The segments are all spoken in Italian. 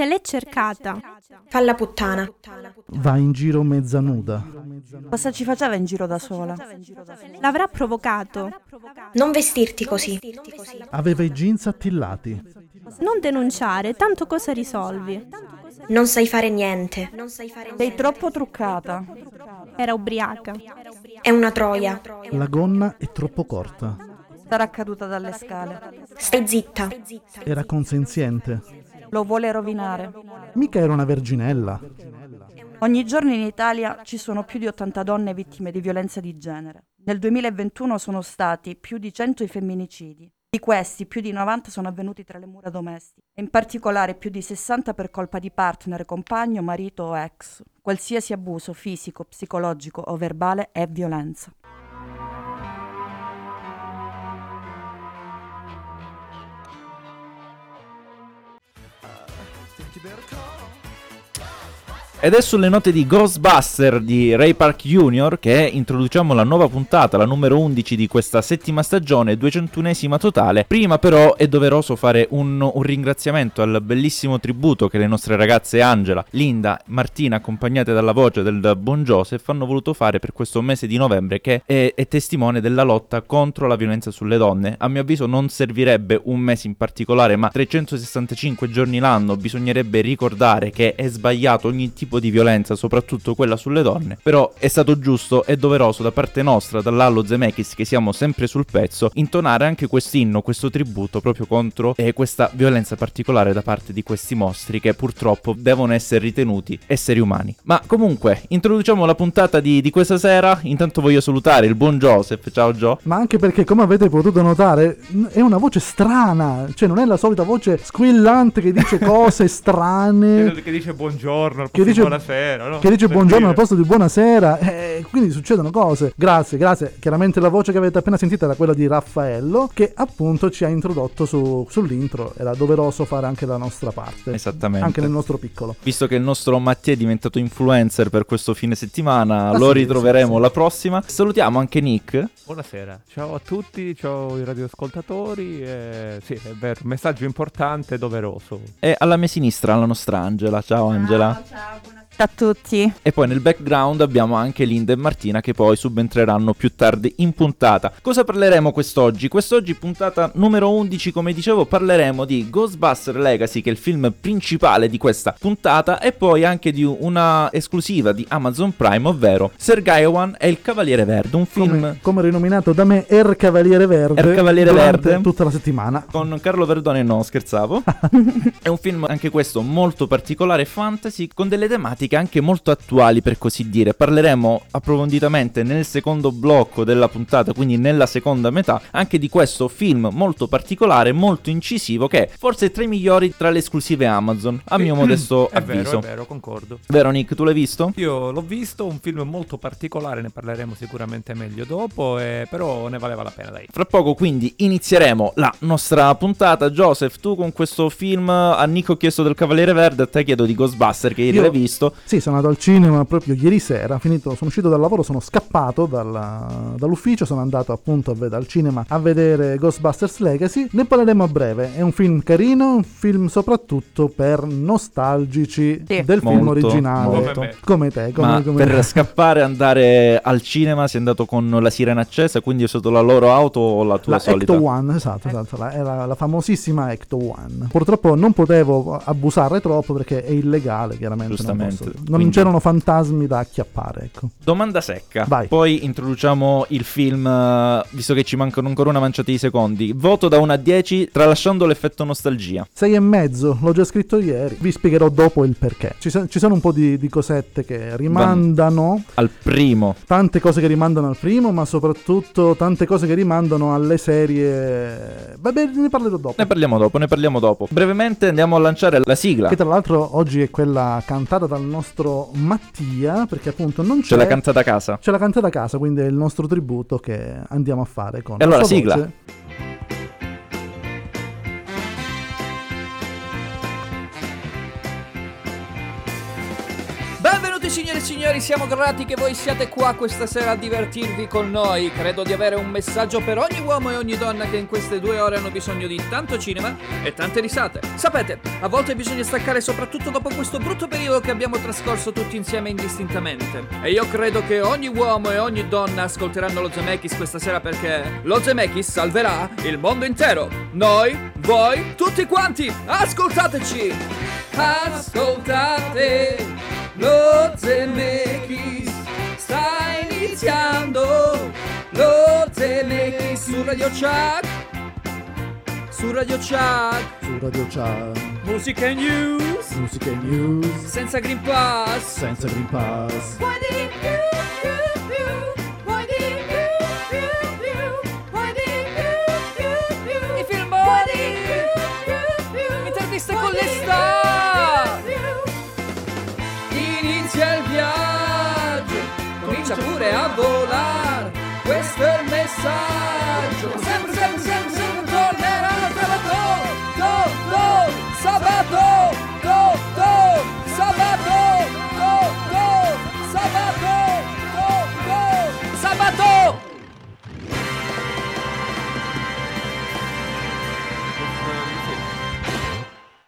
Se l'è cercata. Fa la puttana. Va in giro mezza nuda. Cosa ci faceva in giro da sola? L'avrà provocato. Non vestirti così. Aveva i jeans attillati. Non denunciare, tanto cosa risolvi? Non sai fare niente. Sei troppo truccata. Era ubriaca. È una troia. La gonna è troppo corta. Sarà caduta dalle scale. Stai zitta. Era consenziente. Lo vuole rovinare. Mica era una verginella. Ogni giorno in Italia ci sono più di 80 donne vittime di violenza di genere. Nel 2021 sono stati più di 100 i femminicidi. Di questi, più di 90 sono avvenuti tra le mura domestiche, e in particolare più di 60 per colpa di partner, compagno, marito o ex. Qualsiasi abuso fisico, psicologico o verbale è violenza. Ed è sulle note di Ghostbuster di Ray Park Jr. che introduciamo la nuova puntata, la numero 11 di questa settima stagione, 201esima totale. Prima però è doveroso fare un, un, ringraziamento al bellissimo tributo che le nostre ragazze Angela, Linda, Martina, accompagnate dalla voce del buon Joseph, hanno voluto fare per questo mese di novembre che è, è testimone della lotta contro la violenza sulle donne. A mio avviso non servirebbe un mese in particolare, ma 365 giorni l'anno bisognerebbe ricordare che è sbagliato ogni tipo tipo di violenza, soprattutto quella sulle donne, però è stato giusto e doveroso da parte nostra, dall'Allo Zemeckis, che siamo sempre sul pezzo, intonare anche quest'inno, questo tributo proprio contro eh, questa violenza particolare da parte di questi mostri che purtroppo devono essere ritenuti esseri umani. Ma comunque, introduciamo la puntata di, di questa sera, intanto voglio salutare il buon Joseph, ciao Joe. Ma anche perché, come avete potuto notare, è una voce strana, cioè non è la solita voce squillante che dice cose strane. che dice buongiorno, che dice dice buonasera, no? Che dice buongiorno al posto di buonasera, e quindi succedono cose. Grazie, grazie. Chiaramente la voce che avete appena sentito era quella di Raffaello, che appunto ci ha introdotto su, sull'intro. Era doveroso fare anche la nostra parte. Esattamente. Anche nel nostro piccolo. Visto che il nostro Mattia è diventato influencer per questo fine settimana, ah, lo sì, ritroveremo sì, sì. la prossima. Salutiamo anche Nick. Buonasera, ciao a tutti, ciao i radioascoltatori. Eh, sì, è vero, messaggio importante e doveroso. E alla mia sinistra la nostra Angela. Ciao Angela. Ciao, ciao a tutti. E poi nel background abbiamo anche Linda e Martina che poi subentreranno più tardi in puntata. Cosa parleremo quest'oggi? Quest'oggi puntata numero 11, come dicevo, parleremo di Ghostbuster Legacy, che è il film principale di questa puntata, e poi anche di una esclusiva di Amazon Prime, ovvero Sergaewan e il Cavaliere Verde, un film come, come rinominato da me Er Cavaliere Verde. Er Cavaliere Verde tutta la settimana. Con Carlo Verdone no, scherzavo. è un film anche questo molto particolare fantasy con delle tematiche tematiche anche molto attuali per così dire. Parleremo approfonditamente nel secondo blocco della puntata, quindi nella seconda metà, anche di questo film molto particolare, molto incisivo, che è forse tra i migliori tra le esclusive Amazon, a mio modesto è avviso. Vero, è vero, concordo. Vero Nick, tu l'hai visto? Io l'ho visto, un film molto particolare, ne parleremo sicuramente meglio dopo, eh, però ne valeva la pena, dai. Fra poco quindi inizieremo la nostra puntata. Joseph, tu con questo film a Nick ho chiesto del Cavaliere Verde, a te chiedo di Ghostbuster che ieri Io... l'hai visto. Sì, sono andato al cinema proprio ieri sera, finito, sono uscito dal lavoro, sono scappato dalla, dall'ufficio, sono andato appunto ved- al cinema a vedere Ghostbusters Legacy. Ne parleremo a breve, è un film carino, un film soprattutto per nostalgici sì. del molto, film originale. Molto. Come te, come, Ma come per te. scappare e andare al cinema sei andato con la sirena accesa, quindi hai usato la loro auto o la tua La solita? Ecto One, esatto, esatto, la, era la famosissima Ecto One. Purtroppo non potevo abusare troppo perché è illegale, chiaramente. Giustamente, posso- non quindi- c'erano fantasmi da acchiappare, ecco. Domanda secca. Vai. Poi introduciamo il film, eh, visto che ci mancano ancora una manciata di secondi. Voto da 1 a 10, tralasciando l'effetto nostalgia. Sei e mezzo, l'ho già scritto ieri. Vi spiegherò dopo il perché. Ci, so- ci sono un po' di, di cosette che rimandano, Al primo. tante cose che rimandano al primo, ma soprattutto tante cose che rimandano alle serie. Vabbè, ne parlerò dopo. Ne parliamo dopo, ne parliamo dopo. Brevemente andiamo a lanciare la sigla. Che tra l'altro oggi è quella cantata dal nostro Mattia, perché appunto non c'è. Ce l'ha cantata a casa. Ce l'ha cantata a casa, quindi è il nostro tributo che andiamo a fare con E allora, la sigla. voce. Benvenuti signore e signori, siamo grati che voi siate qua questa sera a divertirvi con noi. Credo di avere un messaggio per ogni uomo e ogni donna che in queste due ore hanno bisogno di tanto cinema e tante risate. Sapete, a volte bisogna staccare soprattutto dopo questo brutto periodo che abbiamo trascorso tutti insieme indistintamente. E io credo che ogni uomo e ogni donna ascolteranno lo Zemeckis questa sera perché lo Zemeckis salverà il mondo intero. Noi, voi, tutti quanti, ascoltateci! Ascoltate! Lo Zemeckis sta iniziando. Lo Zemeckis su Radio Chuck Su Radio Chuck Su Radio Chat, Musica e news. Musica e news, Senza Green Pass. Senza Green Pass. I è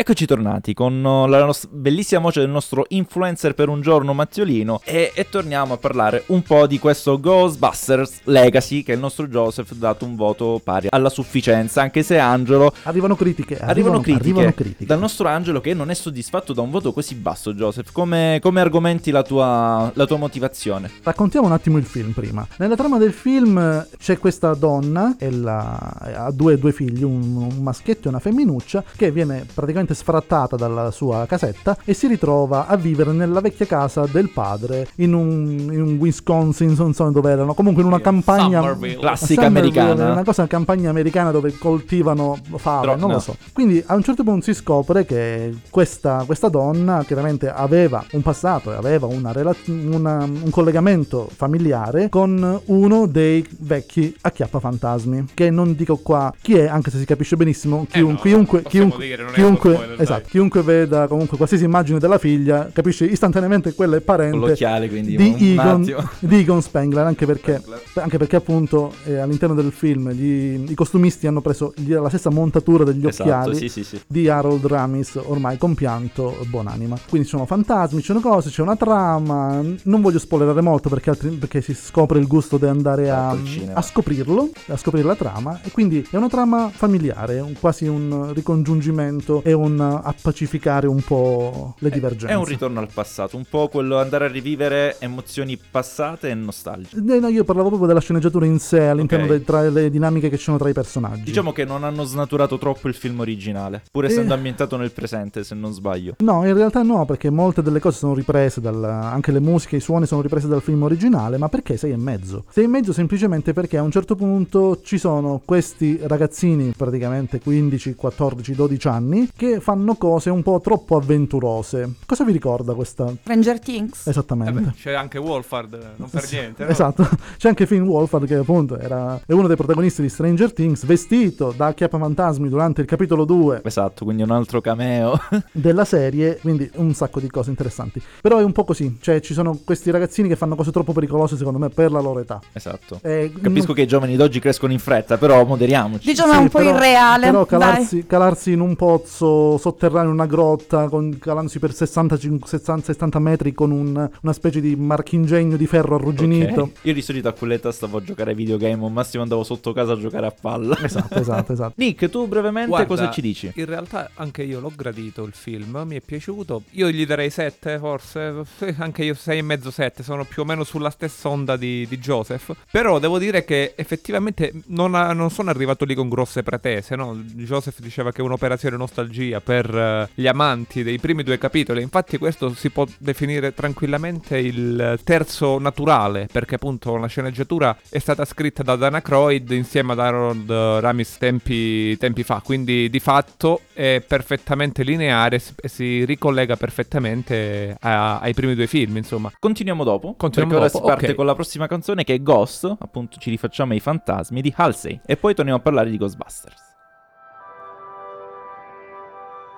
Eccoci tornati con uh, la nos- bellissima voce del nostro influencer per un giorno Mazziolino e, e torniamo a parlare un po' di questo Ghostbusters Legacy che il nostro Joseph ha dato un voto pari alla sufficienza anche se Angelo Arrivano critiche, Arrivano, arrivano, critiche, arrivano critiche. dal nostro Angelo che non è soddisfatto da un voto così basso Joseph come, come argomenti la tua, la tua motivazione? Raccontiamo un attimo il film prima. Nella trama del film eh, c'è questa donna, e la- ha due, due figli, un, un maschietto e una femminuccia, che viene praticamente sfrattata dalla sua casetta e si ritrova a vivere nella vecchia casa del padre in un, in un Wisconsin, non so dove erano, comunque in una campagna Classica americana. Una cosa campagna americana dove coltivano fave, Però, non no. lo so. Quindi a un certo punto si scopre che questa, questa donna chiaramente aveva un passato e aveva una rela- una- un collegamento familiare con uno dei vecchi acchiappafantasmi. Che non dico qua chi è, anche se si capisce benissimo. chiun- no, chiunque, chiunque, dire, chiunque, spoiler, dai. esatto, chiunque veda comunque qualsiasi immagine della figlia capisce istantaneamente quella è parente quindi di Egon, di Egon Spengler, anche perché, anche perché appunto eh, all'interno del film gli- i costumisti hanno preso gli- la stessa montatura degli Esatto, occhiali sì sì sì. di Harold Ramis, ormai compianto, buonanima. Quindi ci sono fantasmi, ci sono cose, c'è una trama. Non voglio spoilerare molto perché, altri- perché si scopre il gusto di andare a, Certo, a scoprirlo, a scoprire la trama. E quindi è una trama familiare, un- quasi un ricongiungimento e un appacificare un po' le divergenze. È un ritorno al passato, un po' quello andare a rivivere emozioni passate e nostalgia. Eh, no, io parlavo proprio della sceneggiatura in sé, all'interno Ok. dei- tra le dinamiche che ci sono tra i personaggi. Diciamo che non hanno snaturato troppo il film originale, pur essendo Eh. ambientato nel presente, se non sbaglio. No, in realtà no, perché molte delle cose sono riprese dal. anche le musiche, i suoni sono riprese dal film originale, ma perché sei e mezzo? Sei e mezzo semplicemente perché a un certo punto ci sono questi ragazzini, praticamente 15, 14, 12 anni, che fanno cose un po' troppo avventurose. Cosa vi ricorda questa? Stranger Things. Eh Esattamente. beh, c'è anche Wolfhard, non per niente. no? Esatto, c'è anche Finn Wolfhard che appunto era, è uno dei protagonisti di Stranger Things, vestito da Fantasmi durante il capitolo 2 Esatto, quindi un altro cameo. della serie, quindi un sacco di cose interessanti. Però è un po' così, cioè ci sono questi ragazzini che fanno cose troppo pericolose secondo me per la loro età. esatto. E Capisco che i giovani d'oggi crescono in fretta, però moderiamoci. Diciamo è Sì, un po' però- irreale. Però calarsi, calarsi in un pozzo sotterraneo, in una grotta, con, calandosi per 60, 60, 70 metri con un- una specie di marchingegno di ferro arrugginito. Ok. Io di solito a quell'età stavo a giocare ai videogame, o al massimo andavo sotto casa a giocare a palla. Esatto, esatto, esatto. Nick, tu brevemente Guarda, cosa ci dici? In realtà anche io l'ho gradito il film, mi è piaciuto. Io gli darei 7 forse, anche io 6 e mezzo 7, sono più o meno sulla stessa onda di, di Joseph. Però devo dire che effettivamente non, ha- non sono arrivato lì con grosse pretese, no? Joseph diceva che è un'operazione nostalgia per eh, gli amanti dei primi due capitoli. Infatti questo si può definire tranquillamente il terzo naturale, perché appunto la sceneggiatura è stata scritta da Dana Croyd insieme ad Harold Ramis tempi, tempi fa, quindi di fatto è perfettamente lineare e si- ricollega perfettamente a- ai primi due film, insomma. Continuiamo dopo. Continuiamo dopo, si parte ok. con la prossima canzone che è Ghost, appunto ci rifacciamo ai fantasmi di Halsey. E poi torniamo a parlare di Ghostbusters.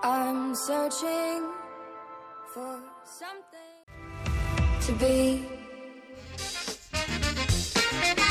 I'm searching for something. to be.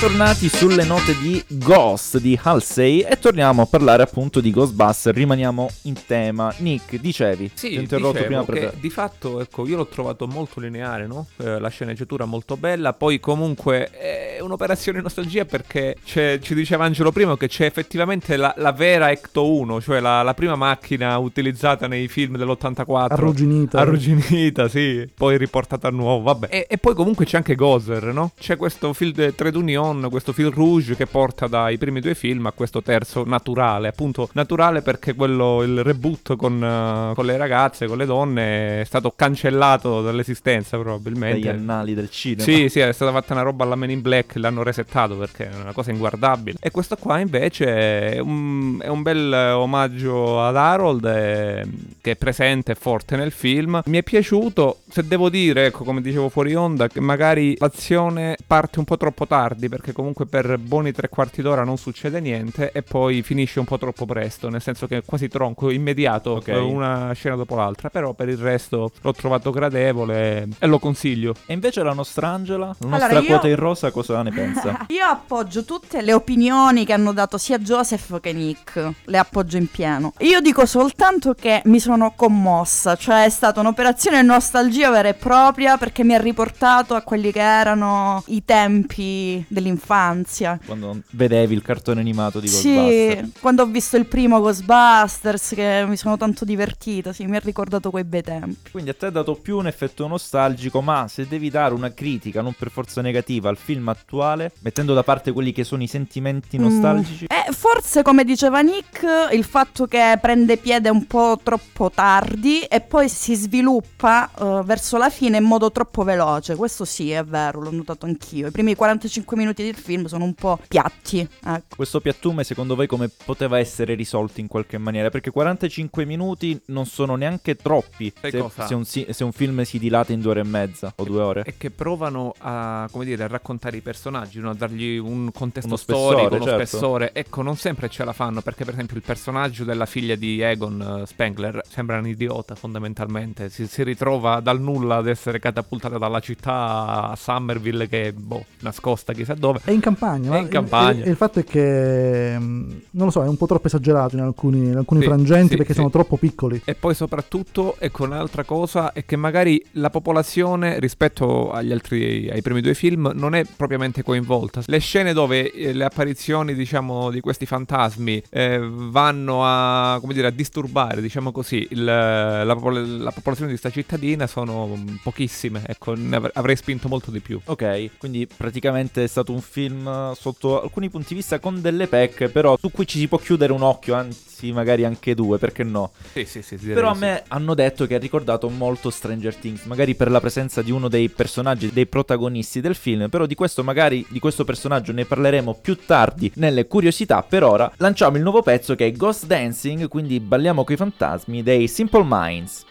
Tornati sulle note di Ghost di Halsey e torniamo a parlare appunto di Ghostbuster, rimaniamo in tema. Nick, dicevi, Sì, ti ho interrotto prima per... che di fatto, ecco, io l'ho trovato molto lineare, no? Eh, la sceneggiatura molto bella, poi comunque è un'operazione nostalgia perché c'è- ci diceva Angelo prima che c'è effettivamente la, la vera Ecto 1, cioè la, la prima macchina utilizzata nei film dell'84. Arrugginita. Arrugginita, sì, poi riportata a nuovo, vabbè. E, e poi comunque c'è anche Gozer, no? C'è questo film de Trade Union, questo film rouge che porta dai primi due film a questo terzo naturale, appunto naturale perché quello, il reboot con, eh, con le ragazze, con le donne è stato cancellato dall'esistenza probabilmente. dagli annali del cinema. Sì, sì, è stata fatta una roba alla Men in Black, l'hanno resettato perché è una cosa inguardabile. E questo qua invece è un, è un bel omaggio ad Harold eh, che è presente e forte nel film. Mi è piaciuto, se devo dire, ecco, come dicevo fuori onda, che magari l'azione parte un po' troppo tardi perché comunque per buoni tre quarti d'ora non succede niente e poi finisce un po' troppo presto, nel senso che è quasi tronco, immediato, Ok. eh, una scena dopo l'altra. Però per il resto l'ho trovato gradevole e lo consiglio. E invece la nostra Angela, la Allora, nostra io- quota in rosa, cosa ne pensa? Io appoggio tutte le opinioni che hanno dato sia Joseph che Nick, le appoggio in pieno. Io dico soltanto che mi sono commossa, cioè è stata un'operazione nostalgia vera e propria perché mi ha riportato a quelli che erano i tempi dell'infanzia. Quando vedevi il cartone animato di Ghostbuster. Sì, quando ho visto il primo Ghostbusters che mi sono tanto divertita, sì, mi ha ricordato quei bei tempi. Quindi a te ha dato più un effetto nostalgico, ma se devi dare una critica, non per forza negativa, al film attuale, mettendo da parte quelli che sono i sentimenti Mm. nostalgici, Eh, forse come diceva Nick, il fatto che prende piede un po' troppo tardi e poi si sviluppa eh, verso la fine in modo troppo veloce. Questo sì, è vero, l'ho notato anch'io. I primi 45 minuti del film sono un po' piatti. Ecco. questo piattume secondo voi come poteva essere risolto in qualche maniera? Perché 45 minuti non sono neanche troppi se, se un, se un film si dilata in due ore e mezza o due ore. E che provano a, come dire, a raccontare i personaggi, no? a dargli un contesto Uno spessore, storico, uno certo. spessore. Ecco, non sempre ce la fanno, perché per esempio il personaggio della figlia di Egon eh, Spengler sembra un idiota fondamentalmente. Si, si ritrova dal nulla ad essere catapultata dalla città a Somerville che è, boh, nascosta chissà dove. È in campagna, È in campagna. E, e il fatto è che, mh, non lo so, è un po' troppo esagerato in alcuni, in alcuni Sì, frangenti sì, perché sì. sono troppo piccoli. E poi soprattutto, ecco un'altra cosa, è che magari la popolazione rispetto agli altri, ai primi due film, non è propriamente coinvolta. Le scene dove eh, le apparizioni, diciamo, di questi fantasmi eh, vanno a, come dire, a disturbare, diciamo così, il- la, popol- la popolazione di sta cittadina sono mm, pochissime. Ecco, ne avre- avrei spinto molto di più. Ok, quindi praticamente è stato un film eh, sotto alcuni punti di vista con delle pecche, però su cui ci si può chiudere un occhio, anzi magari anche due, perché no? Sì, sì, sì. Però a me hanno detto che ha ricordato molto Stranger Things, magari per la presenza di uno dei personaggi, dei protagonisti del film, però di questo magari, di questo personaggio ne parleremo più tardi nelle curiosità, per ora lanciamo il nuovo pezzo che è Ghost Dancing, quindi balliamo coi fantasmi dei Simple Minds.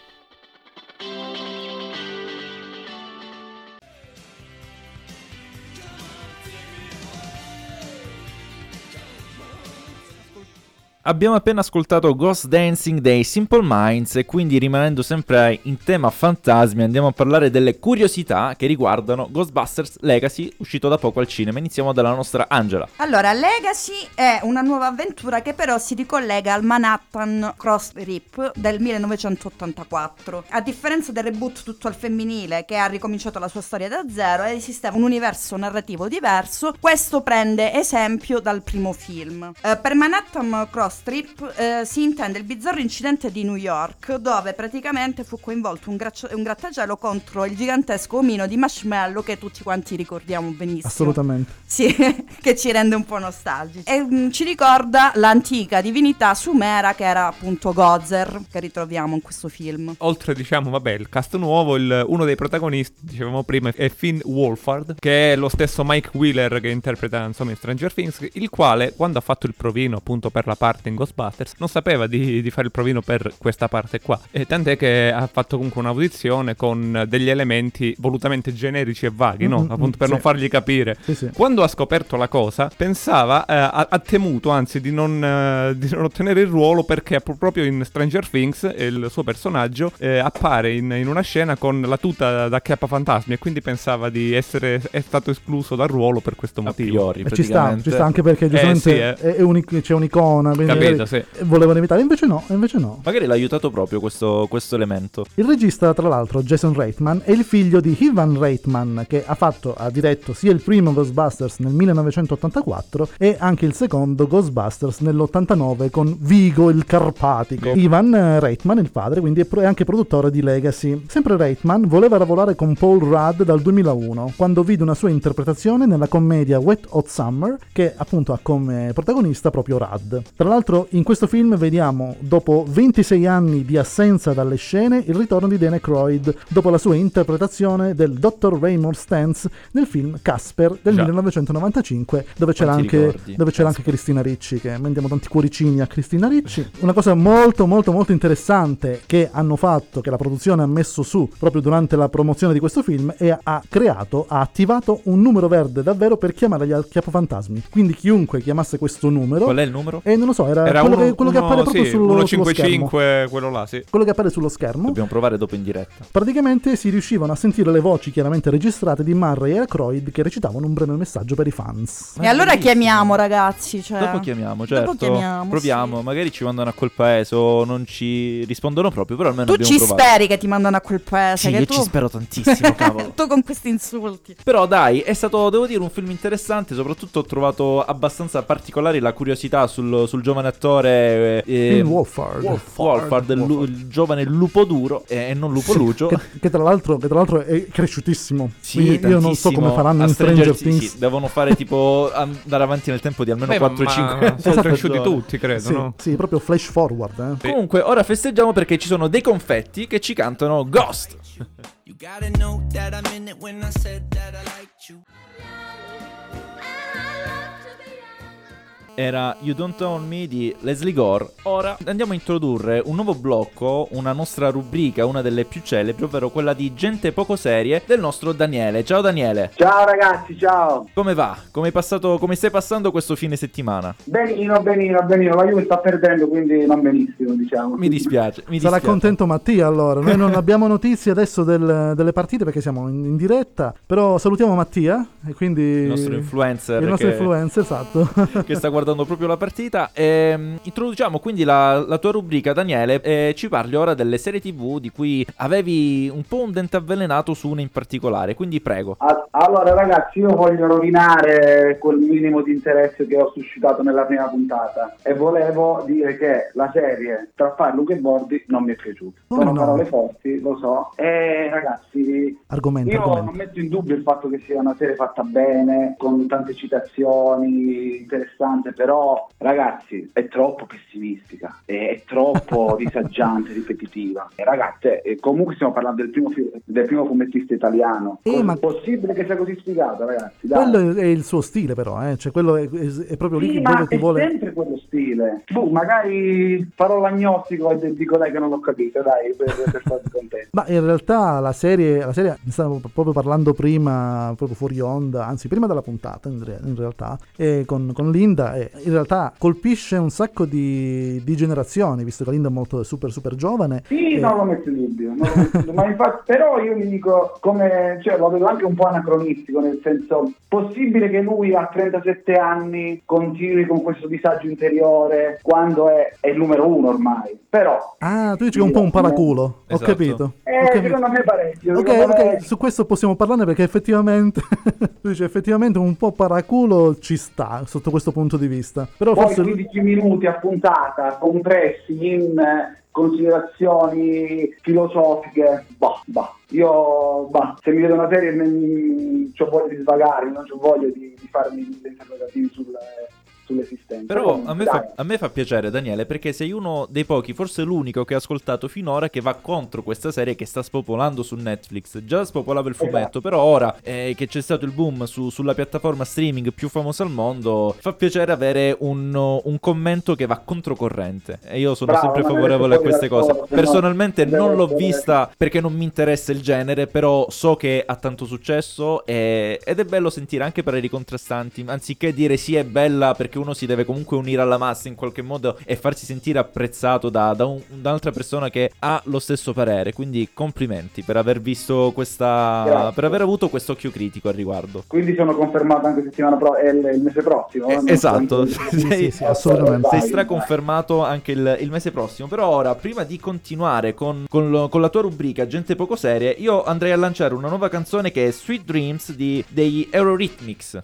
Abbiamo appena ascoltato Ghost Dancing dei Simple Minds e quindi rimanendo sempre in tema fantasmi andiamo a parlare delle curiosità che riguardano Ghostbusters Legacy uscito da poco al cinema. Iniziamo dalla nostra Angela. Allora, Legacy è una nuova avventura che però si ricollega al Manhattan Cross Rip del 1984. A differenza del reboot tutto al femminile che ha ricominciato la sua storia da zero e esisteva un universo narrativo diverso, questo prende esempio dal primo film. Eh, per Manhattan Cross Rip eh, si intende il bizzarro incidente di New York dove praticamente fu coinvolto un, graccio- un grattacielo contro il gigantesco omino di Marshmallow che tutti quanti ricordiamo benissimo. Assolutamente. Sì, che ci rende un po' nostalgici. E mm, ci ricorda l'antica divinità sumera che era appunto Gozer, che ritroviamo in questo film. Oltre, diciamo, vabbè, il cast nuovo, il- uno dei protagonisti, dicevamo prima, è Finn Wolfhard, che è lo stesso Mike Wheeler che interpreta, insomma, in Stranger Things, il quale, quando ha fatto il provino, appunto, per la parte parte in Ghostbusters, non sapeva di, di fare il provino per questa parte qua. E tant'è che ha fatto comunque un'audizione con degli elementi volutamente generici e vaghi, no? Mm, mm, Appunto per sì. non fargli capire. Sì, sì. Quando ha scoperto la cosa, pensava, eh, ha, ha temuto anzi di non, eh, di non ottenere il ruolo perché pro- proprio in Stranger Things eh, il suo personaggio eh, appare in, in una scena con la tuta da fantasmi e quindi pensava di essere è stato escluso dal ruolo per questo A motivo. priori, E ci sta, ci sta anche perché giustamente sì, eh. è- unic- c'è un'icona, quindi Capito, sì. volevano evitare, invece no, invece no. Magari l'ha aiutato proprio questo, questo elemento. Il regista, tra l'altro, Jason Reitman, è il figlio di Ivan Reitman, che ha fatto, ha diretto sia il primo Ghostbusters nel 1984 e anche il secondo Ghostbusters nell'89 con Vigo il Carpatico. Ivan eh, Reitman, il padre, quindi è, pro- è anche produttore di Legacy. Sempre Reitman voleva lavorare con Paul Rudd dal 2001, quando vide una sua interpretazione nella commedia Wet Hot Summer, che appunto ha come protagonista proprio Rudd. Tra l'altro in questo film vediamo, dopo 26 anni di assenza dalle scene, il ritorno di Dan Aykroyd dopo la sua interpretazione del Dr. Raymond Stantz nel film Casper del Già. 1995, dove c'era, anche, dove c'era anche Cristina Ricci, che mandiamo tanti cuoricini a Cristina Ricci. Una cosa molto molto molto interessante che hanno fatto, che la produzione ha messo su proprio durante la promozione di questo film, è ha creato, ha attivato un numero verde davvero per chiamare gli acchiappofantasmi. Quindi chiunque chiamasse questo numero... Qual è il numero? E non lo so, era, Era quello, uno, che, quello che uno- appare proprio sì, sullo, sullo schermo. 155, quello là, sì. Quello che appare sullo schermo. Dobbiamo provare dopo in diretta. Praticamente si riuscivano a sentire le voci chiaramente registrate di Murray e Aykroyd che recitavano un breve messaggio per i fans. E allora chiamiamo, ragazzi. Cioè... Dopo chiamiamo, certo. Dopo chiamiamo, Proviamo, sì. magari ci mandano a quel paese o non ci rispondono proprio, però almeno Tu abbiamo ci provato. speri che ti mandano a quel paese. Sì, che io tu... ci spero tantissimo, cavolo. tu con questi insulti. Però dai, è stato, devo dire, un film interessante. Soprattutto ho trovato abbastanza particolari la curiosità sul, sul giovane attore. Eh, Phil Wolfhard. Wolfhard, il, lu- il giovane lupo duro eh, e non lupo lucio. Che, che tra l'altro, che tra l'altro è cresciutissimo. Sì, io non so come faranno in Stranger sì, Things. sì, devono fare tipo andare avanti nel tempo di almeno Beh, ma- 4-5 ma sono cresciuti tutti, credo, Sì, no? sì, proprio flash forward. Eh. Sì. Comunque, ora festeggiamo perché ci sono dei confetti che ci cantano Ghost. You gotta know that I meant it when I said that I liked you. Era You Don't Own Me di Leslie Gore. Ora andiamo a introdurre un nuovo blocco, una nostra rubrica, una delle più celebri, ovvero quella di gente poco serie del nostro Daniele. Ciao Daniele, Ciao ragazzi, ciao. come va? Come, passato, come stai passando questo fine settimana? Benino, benino, benino. La Juve sta perdendo, quindi non benissimo, diciamo. Mi dispiace, mi Sarà dispiace. contento Mattia allora. Noi non abbiamo notizie adesso del- delle partite perché siamo in, in diretta. Però salutiamo Mattia e quindi Il nostro influencer il nostro che- influencer, esatto. che sta guardando proprio la partita. Ehm, introduciamo quindi la, la tua rubrica, Daniele. E ci parli ora delle serie TV di cui avevi un po' un dente avvelenato su una in particolare. Quindi prego. Allora ragazzi, io voglio rovinare quel minimo di interesse che ho suscitato nella prima puntata e volevo dire che la serie tra Farluk e Bordi non mi è piaciuta. Come Sono no? parole forti, lo so. E ragazzi, Argomento, io argomento. non metto in dubbio il fatto che sia una serie fatta bene, con tante citazioni, interessante, però ragazzi è troppo pessimistica, è, è troppo disagiante, ripetitiva. E ragazze, eh, comunque stiamo parlando del primo, fi- del primo fumettista italiano. Eh, Come ma- è possibile che sia così sfigato, ragazzi? Dai. Quello è il suo stile però, eh. cioè quello è, è- è proprio lì Sì, dove ti è vuole... sempre quello stile. Boh, magari farò l'agnostico e dico dai che non l'ho capito, dai, per, per farvi contento. Ma in realtà la serie, la serie, ne stavo proprio parlando prima, proprio fuori onda, anzi prima della puntata in, re- in realtà, e con, con Linda, e in realtà colpisce un sacco di, di generazioni, visto che Linda è molto super super giovane. Sì, e- non lo metto in dubbio, non lo metto ma infatti, però io mi dico come, cioè lo vedo anche un po' anacronistico, nel senso, possibile che lui a 37 anni continui con questo disagio interiore quando è, è il numero uno ormai, però... Ah, tu dici che è un po' un paraculo, ho Esatto. capito. ho Eh, capito. secondo me parecchio. Ok, me- ok, su questo possiamo parlarne perché effettivamente, tu dici, effettivamente un po' paraculo ci sta sotto questo punto di vista. Però Poi forse... 15 minuti a puntata compressi in eh, considerazioni filosofiche, bah, bah. Io, bah, se mi vedo una serie ho voglia di svagare, non ho voglia di, di farmi degli interrogativi sul, sull'esistenza. Però Comunque, a me, fa, a me fa piacere, Daniele, perché sei uno dei pochi, forse l'unico che ho ascoltato finora che va contro questa serie che sta spopolando su Netflix. Già spopolava il fumetto, Esatto. però ora eh, che c'è stato il boom su- sulla piattaforma streaming più famosa al mondo, fa piacere avere un, un commento che va controcorrente. E io sono Bravo, sempre favorevole a queste cose. no? Personalmente Deve non l'ho essere- vista perché non mi interessa il genere, però so che ha tanto successo e- ed è bello sentire anche pareri contrastanti, anziché dire sì è bella perché uno si deve comunque unire alla massa in qualche modo e farsi sentire apprezzato da, da un- da un'altra persona che ha lo stesso parere. Quindi complimenti per aver visto questa... Grazie. per aver avuto questo occhio critico al riguardo. Quindi sono confermato anche settimana pro- il, il mese prossimo. Eh, esatto, Sì, sì, sei, sì, assolutamente. sei straconfermato anche il, il mese prossimo. Però ora, prima di continuare con, con lo- con la tua rubrica Gente poco serie, io andrei a lanciare una nuova canzone che è Sweet Dreams di, degli Eurorhythmics.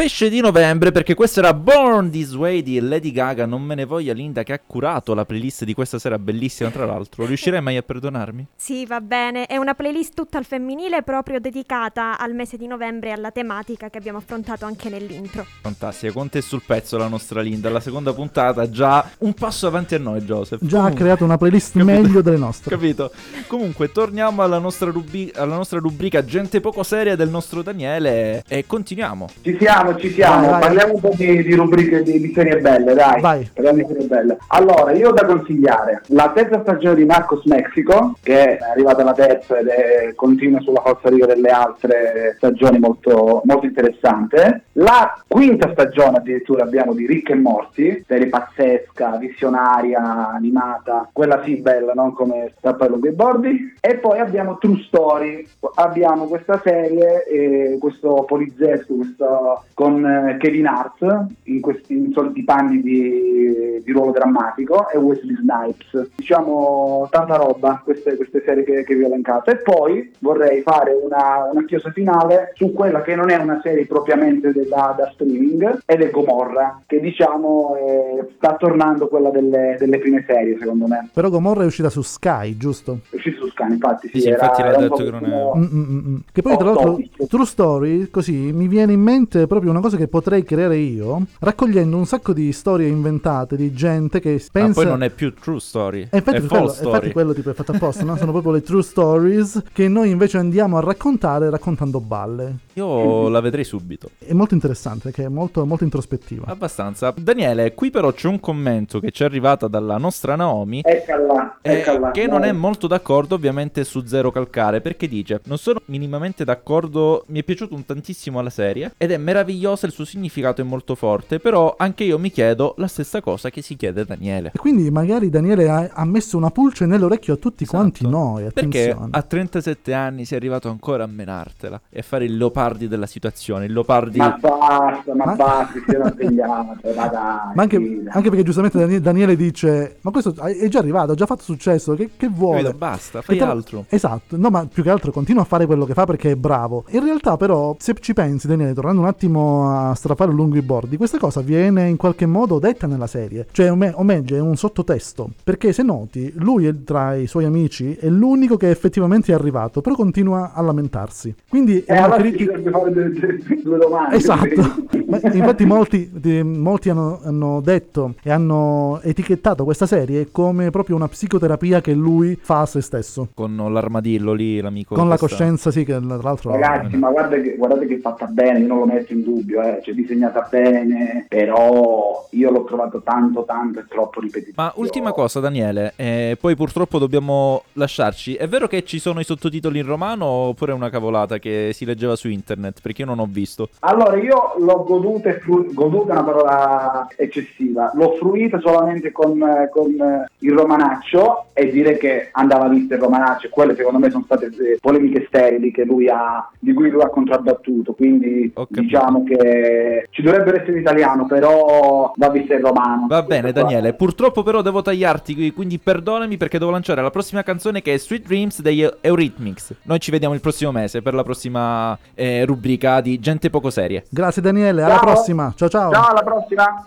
Pesce di novembre perché questo era Born This Way di Lady Gaga. Non me ne voglia Linda che ha curato la playlist di questa sera, bellissima tra l'altro. Riuscirei mai a perdonarmi? Sì, va bene. È una playlist tutta al femminile proprio dedicata al mese di novembre e alla tematica che abbiamo affrontato anche nell'intro. Fantastica, con te sul pezzo la nostra Linda. La seconda puntata già un passo avanti a noi, Joseph. Già ha Comunque- creato una playlist Capito. meglio delle nostre. Capito? Comunque, torniamo alla nostra, rubi- alla nostra rubrica Gente poco seria del nostro Daniele e continuiamo. Ci siamo, ci siamo. Vai, vai. Parliamo un po' di, di rubriche di, di serie belle, dai. Vai. Parliamo di serie belle. Allora, io ho da consigliare la terza stagione di Narcos Mexico, che è arrivata la terza ed è continua sulla falsariga delle altre stagioni molto, molto interessante. La quinta stagione addirittura abbiamo di Rick e Morty, serie pazzesca, visionaria, animata, quella sì bella, non come Strappare Lungo i Bordi. E poi abbiamo True Story, abbiamo questa serie, eh, questo poliziesco questo, con eh, Kevin Hart in questi in soliti panni di, di ruolo drammatico e Wesley Snipes. Diciamo tanta roba queste, queste serie che, che vi ho elencato. E poi vorrei fare una, una chiosa finale su quella che non è una serie propriamente de- da, da streaming ed è Gomorra, che diciamo eh, sta tornando quella delle, delle prime serie secondo me. Però Gomorra è uscita su Sky, giusto? È uscito su Sky, infatti sì, Sì, era- infatti l'ha detto che non è- Mm, mm, mm. Che poi, tra Off l'altro, topic. True Story, così mi viene in mente proprio una cosa che potrei creare io, raccogliendo un sacco di storie inventate di gente che Ma pensa. poi non è più True Story, E infatti, è quello, False infatti Story. quello tipo è fatto apposta, no? sono proprio le true stories che noi invece andiamo a raccontare raccontando balle. Io la vedrei subito. È molto interessante, perché è molto, molto introspettiva. Abbastanza. Daniele, qui però c'è un commento che ci è arrivata dalla nostra Naomi. Eccola, eh, eccola. che non è molto d'accordo ovviamente su Zero Calcare perché dice non sono minimamente d'accordo mi è piaciuto un tantissimo la serie ed è meravigliosa il suo significato è molto forte però anche io mi chiedo la stessa cosa che si chiede Daniele E quindi magari Daniele ha, ha messo una pulce nell'orecchio a tutti Esatto. quanti noi. perché Attenzione. a 37 anni sei arrivato ancora a menartela e a fare il leopardi della situazione il leopardi Ma basta, ma, Ma- basta, si siano svegliate, ma dai. Ma anche, anche perché giustamente Daniele, Daniele dice: Ma questo è già arrivato, ha già fatto successo. Che, che vuole? Capito? basta fai tra- altro Esatto, no, ma più che altro continua a fare quello che fa perché è bravo. In realtà, però, se ci pensi, Daniele, tornando un attimo a strappare lungo i bordi, questa cosa viene in qualche modo detta nella serie, cioè, o, me- o meglio, è un sottotesto. Perché se noti, lui è tra i suoi amici è l'unico che effettivamente è arrivato, però continua a lamentarsi. Quindi è Eh, una critica. Dovrebbe fare due, due- due domande. Esatto, Ma infatti molti, di- molti hanno, hanno detto e hanno etichettato questa serie come proprio una psicoterapia che lui fa a se stesso. con l'armadillo lì l'amico Con la coscienza, sì, che tra l'altro... Ragazzi, ma guarda che, guardate che è fatta bene, io non lo metto in dubbio, eh, cioè disegnata bene, però io l'ho trovato tanto, tanto e troppo ripetitivo. Ma ultima cosa, Daniele, eh, poi purtroppo dobbiamo lasciarci. È vero che ci sono i sottotitoli in romano oppure è una cavolata che si leggeva su internet? Perché io non ho visto. Allora, io l'ho goduta, e fru- goduta è una parola eccessiva, l'ho fruita solamente con, con, il romanaccio e dire che andava visto il romanaccio, e quelle secondo me sono state eh, polemiche sterili che lui ha, di cui lui ha contraddattuto, quindi capito. diciamo che ci dovrebbe essere in italiano, però va visto il romano. Va bene. Daniele. Purtroppo però devo tagliarti, qui- quindi perdonami perché devo lanciare la prossima canzone che è Sweet Dreams degli Eurythmics. Noi ci vediamo il prossimo mese per la prossima eh, rubrica di Gente poco serie. Grazie Daniele, alla Ciao. prossima. Ciao ciao. Ciao, alla prossima!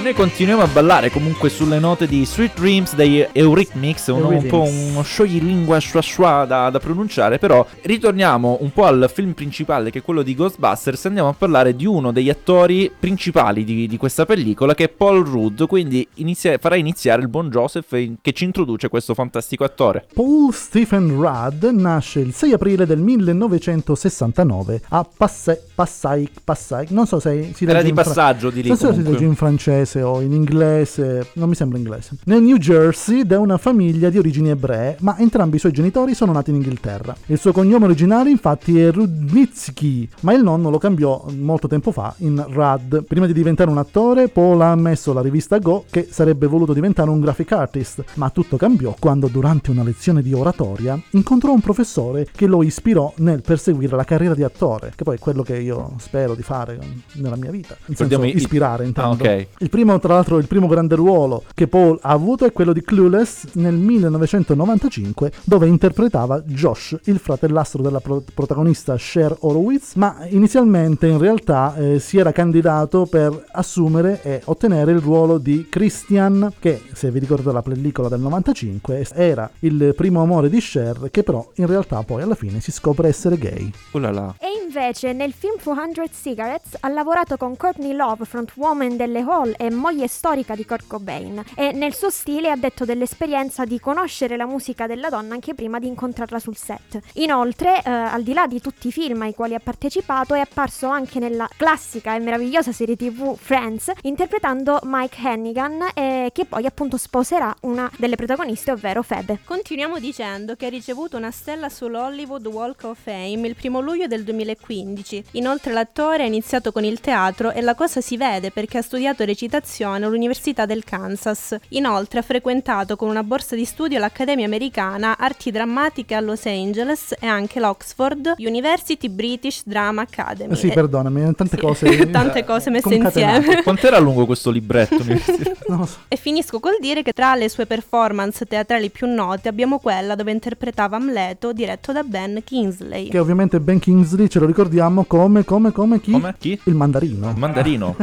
E noi continuiamo a ballare comunque sulle note di Sweet Dreams dei Eurythmics, un, un po' uno scioglilingua schwa da, da pronunciare, però ritorniamo un po' al film principale che è quello di Ghostbusters, andiamo a parlare di uno degli attori principali di, di questa pellicola che è Paul Rudd, quindi inizia- farà iniziare il buon Joseph che ci introduce questo fantastico attore. Paul Stephen Rudd nasce il 6 aprile del 1969 a Passaic, Passaic, Passaic, non so se si Era legge di in fra- passaggio di lì non so se si legge in francese o in inglese, non mi sembra inglese. Nel New Jersey da una famiglia di origini ebree, ma entrambi i suoi genitori sono nati in Inghilterra. Il suo cognome originale infatti è Rudnitsky, ma il nonno lo cambiò molto tempo fa in Rudd. Prima di diventare un attore, Paul ha ammesso alla rivista Go che sarebbe voluto diventare un graphic artist, ma tutto cambiò quando durante una lezione di oratoria incontrò un professore che lo ispirò nel perseguire la carriera di attore, che poi è quello che io spero di fare nella mia vita. Nel senso, ispirare intendo. Ah, ok. Il primo, tra l'altro, il primo grande ruolo che Paul ha avuto è quello di Clueless nel 1995, dove interpretava Josh, il fratellastro della pro- protagonista Cher Horowitz, ma inizialmente in realtà eh, si era candidato per assumere e ottenere il ruolo di Christian, che se vi ricordate la pellicola del 95 era il primo amore di Cher, che però in realtà poi alla fine si scopre essere gay. Oh là là. E invece nel film 200 Cigarettes ha lavorato con Courtney Love, frontwoman delle Hall e moglie storica di Kurt Cobain, e nel suo stile ha detto dell'esperienza di conoscere la musica della donna anche prima di incontrarla sul set. Inoltre, eh, al di là di tutti i film ai quali ha partecipato, è apparso anche nella classica e meravigliosa serie tv Friends, interpretando Mike Hannigan, eh, che poi appunto sposerà una delle protagoniste, ovvero Phoebe. Continuiamo dicendo che ha ricevuto una stella sull'Hollywood Walk of Fame il primo luglio del 2015. Inoltre l'attore ha iniziato con il teatro e la cosa si vede perché ha studiato recitazione all'Università del Kansas. Inoltre ha frequentato con una borsa di studio l'Accademia Americana Arti Drammatiche a Los Angeles e anche l'Oxford University British Drama Academy. Eh sì, E- perdonami, tante cose. Tante cose messe insieme. Quant'era lungo questo libretto? universitario? Non lo so. E finisco col dire che tra le sue performance teatrali più note abbiamo quella dove interpretava Amleto diretto da Ben Kingsley. Che ovviamente Ben Kingsley ce lo ricordiamo come, come, come chi? Come? Chi? Il mandarino. Mandarino.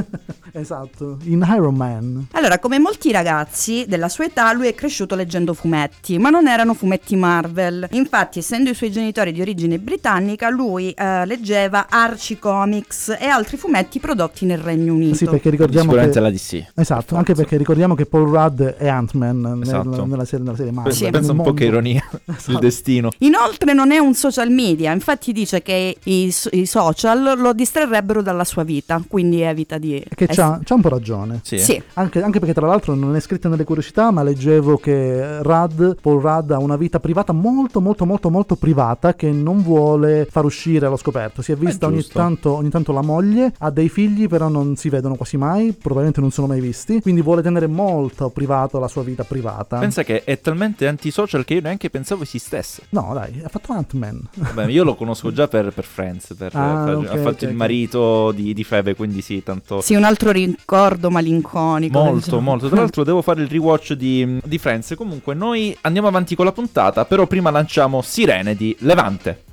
esatto, in Iron Man. Allora, come molti ragazzi della sua età, lui è cresciuto leggendo fumetti, ma non erano fumetti Marvel. Infatti, essendo i suoi genitori di origine britannica, lui eh, leggeva Archie Comics e altri fumetti prodotti nel Regno Unito. Sì, perché ricordiamo Sicuramente che... la DC. Esatto, anche perché ricordiamo che Paul Rudd è Ant-Man nel- Esatto. nella, serie, nella serie Marvel. Pensa, pensa un po' che mondo. ironia Esatto. il destino. Inoltre non è un social media, infatti dice che i, i social lo distrarrebbero dalla sua vita, quindi evita di... Che ess- c'ha, c'ha un po' ragione. Sì. Sì. Anche, anche perché tra l'altro non è scritto nelle curiosità, ma leggevo che Rudd, Paul Rudd ha una vita privata molto molto molto molto privata che non vuole far uscire allo scoperto. Si è vista ogni giusto. tanto, ogni tanto la moglie, ha dei figli però non si vedono quasi mai, probabilmente non sono mai visti, quindi vuole tenere molto privato la sua vita privata. Pensa che è talmente antisocial che io neanche pensavo esistesse. No dai, ha fatto Ant-Man. Beh, io lo conosco già per, per Friends. per- Ah, per- ok, ha fatto ok, il marito di, di Febe, quindi sì, tanto. Sì, un altro ricordo malinconico. Molto, diciamo. molto. Tra l'altro devo fare il rewatch di, di Friends. Comunque noi andiamo avanti con la puntata, però prima lanciamo Sirene di Levante.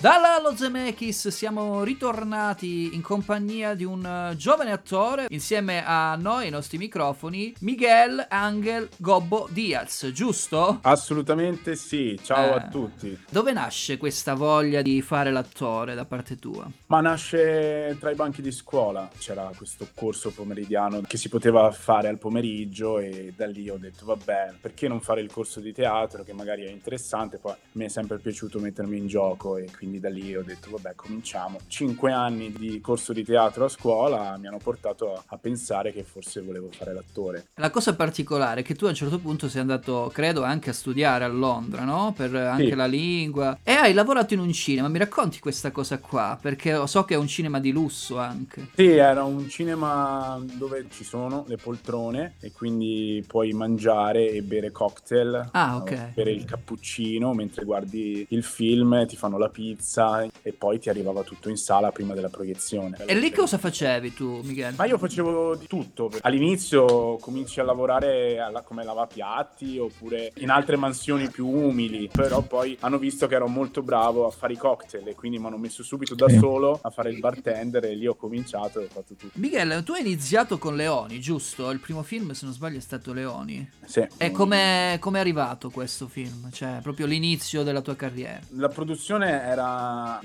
Dalla Lo Zemeckis siamo ritornati in compagnia di un eh, giovane attore insieme a noi, ai nostri microfoni, Miguel Angel Gobbo Diaz, giusto? Assolutamente sì, ciao Eh. a tutti. Dove nasce questa voglia di fare l'attore da parte tua? Ma nasce tra i banchi di scuola, c'era questo corso pomeridiano che si poteva fare al pomeriggio e da lì ho detto vabbè, perché non fare il corso di teatro che magari è interessante, poi mi è sempre piaciuto mettermi in gioco e quindi da lì ho detto vabbè cominciamo. Cinque anni di corso di teatro a scuola mi hanno portato a, a pensare che forse volevo fare l'attore. La cosa particolare è che tu a un certo punto sei andato, credo, anche a studiare a Londra, no? Per anche Sì. la lingua. E hai lavorato in un cinema. Mi racconti questa cosa qua? Perché so che è un cinema di lusso anche. Sì, era un cinema dove ci sono le poltrone e quindi puoi mangiare e bere cocktail. Ah, ok. Bere il cappuccino mentre guardi il film, ti fanno la pizza pizza e poi ti arrivava tutto in sala prima della proiezione. E lì cosa facevi tu, Miguel? Ma io facevo di tutto. All'inizio cominci a lavorare alla- come lavapiatti oppure in altre mansioni più umili, però poi hanno visto che ero molto bravo a fare i cocktail e quindi mi hanno messo subito da solo a fare il bartender e lì ho cominciato e ho fatto tutto. Miguel, tu hai iniziato con Leoni, giusto? Il primo film, se non sbaglio, è stato Leoni. Sì. E come è arrivato questo film? Cioè, proprio l'inizio della tua carriera. La produzione era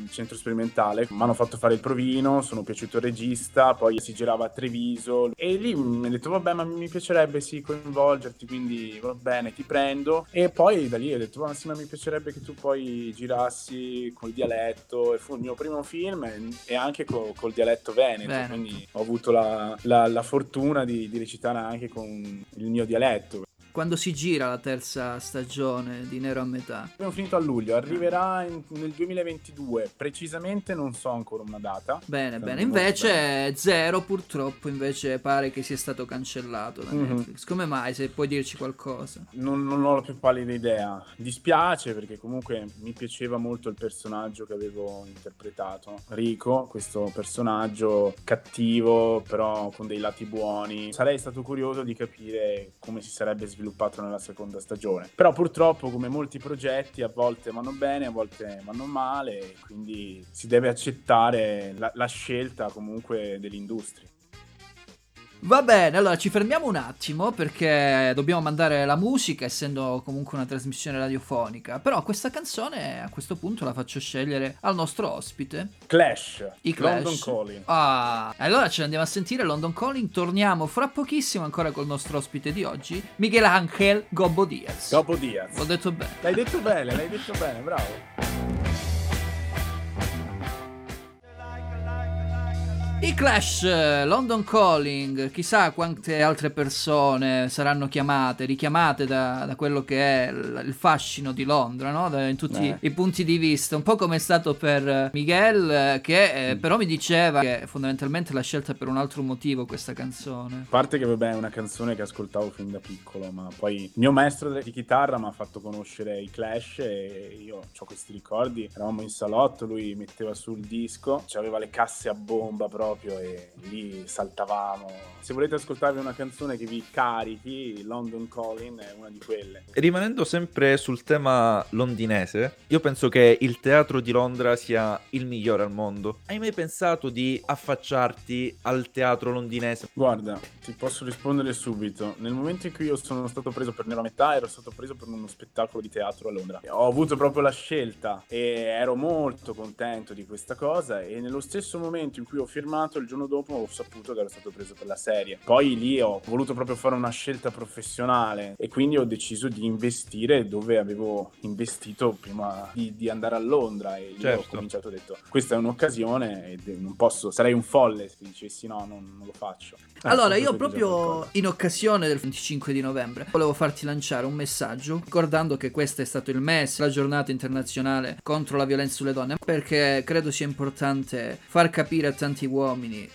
centro sperimentale, mi hanno fatto fare il provino, sono piaciuto il regista, poi si girava a Treviso e lì mi ha detto vabbè ma mi piacerebbe sì coinvolgerti, quindi va bene ti prendo e poi da lì ho detto ma sì ma mi piacerebbe che tu poi girassi col dialetto e fu il mio primo film e- anche co- col dialetto veneto, Veneto. quindi ho avuto la, la- la fortuna di, di recitare anche con il mio dialetto. Quando si gira la terza stagione di Nero a metà? Abbiamo finito a luglio, arriverà in- nel 2022, precisamente non so ancora una data. Bene, bene. Invece Zero purtroppo invece pare che sia stato cancellato da Mhm. Netflix. Come mai? Se puoi dirci qualcosa. Non, non ho la più pallida idea. Dispiace perché comunque mi piaceva molto il personaggio che avevo interpretato. Rico, questo personaggio cattivo, però con dei lati buoni. Sarei stato curioso di capire come si sarebbe sviluppato nella seconda stagione. Però purtroppo, come molti progetti, a volte vanno bene, a volte vanno male, quindi si deve accettare la, la scelta comunque dell'industria. Va bene, allora ci fermiamo un attimo perché dobbiamo mandare la musica, essendo comunque una trasmissione radiofonica. Però questa canzone a questo punto la faccio scegliere al nostro ospite. Clash, I Clash. London Calling. Ah, allora ce ne andiamo a sentire London Calling. Torniamo fra pochissimo ancora col nostro ospite di oggi, Miguel Ángel Gobbo Diaz. Gobbo Diaz. L'ho detto bene. L'hai detto bene, l'hai detto bene, bravo. I Clash, eh, London Calling, chissà quante altre persone saranno chiamate, richiamate da, da quello che è il, il fascino di Londra, no? Da- in tutti Eh. i punti di vista, un po' come è stato per eh, Miguel, eh, che eh, però mi diceva che fondamentalmente l'ha scelta per un altro motivo questa canzone. A parte che vabbè è una canzone che ascoltavo fin da piccolo, ma poi il mio maestro di chitarra mi ha fatto conoscere i Clash e io ho questi ricordi. Eravamo in salotto, lui metteva sul disco, aveva le casse a bomba proprio e lì saltavamo. Se volete ascoltarvi una canzone che vi carichi, London Calling è una di quelle. Rimanendo sempre sul tema londinese, io penso che il teatro di Londra sia il migliore al mondo. Hai mai pensato di affacciarti al teatro londinese? Guarda, ti posso rispondere subito. Nel momento in cui io sono stato preso per Nero a metà, ero stato preso per uno spettacolo di teatro a Londra. Ho avuto proprio la scelta e ero molto contento di questa cosa e nello stesso momento in cui ho firmato, il giorno dopo ho saputo che ero stato preso per la serie. Poi lì ho voluto proprio fare una scelta professionale e quindi ho deciso di investire dove avevo investito prima di, di andare a Londra e lì ho Certo. cominciato ho detto questa è un'occasione e non posso, sarei un folle se dicessi no, non, non lo faccio. Allora, Eh, io proprio in occasione del 25 di novembre volevo farti lanciare un messaggio ricordando che questo è stato il mese, la giornata internazionale contro la violenza sulle donne, perché credo sia importante far capire a tanti uomini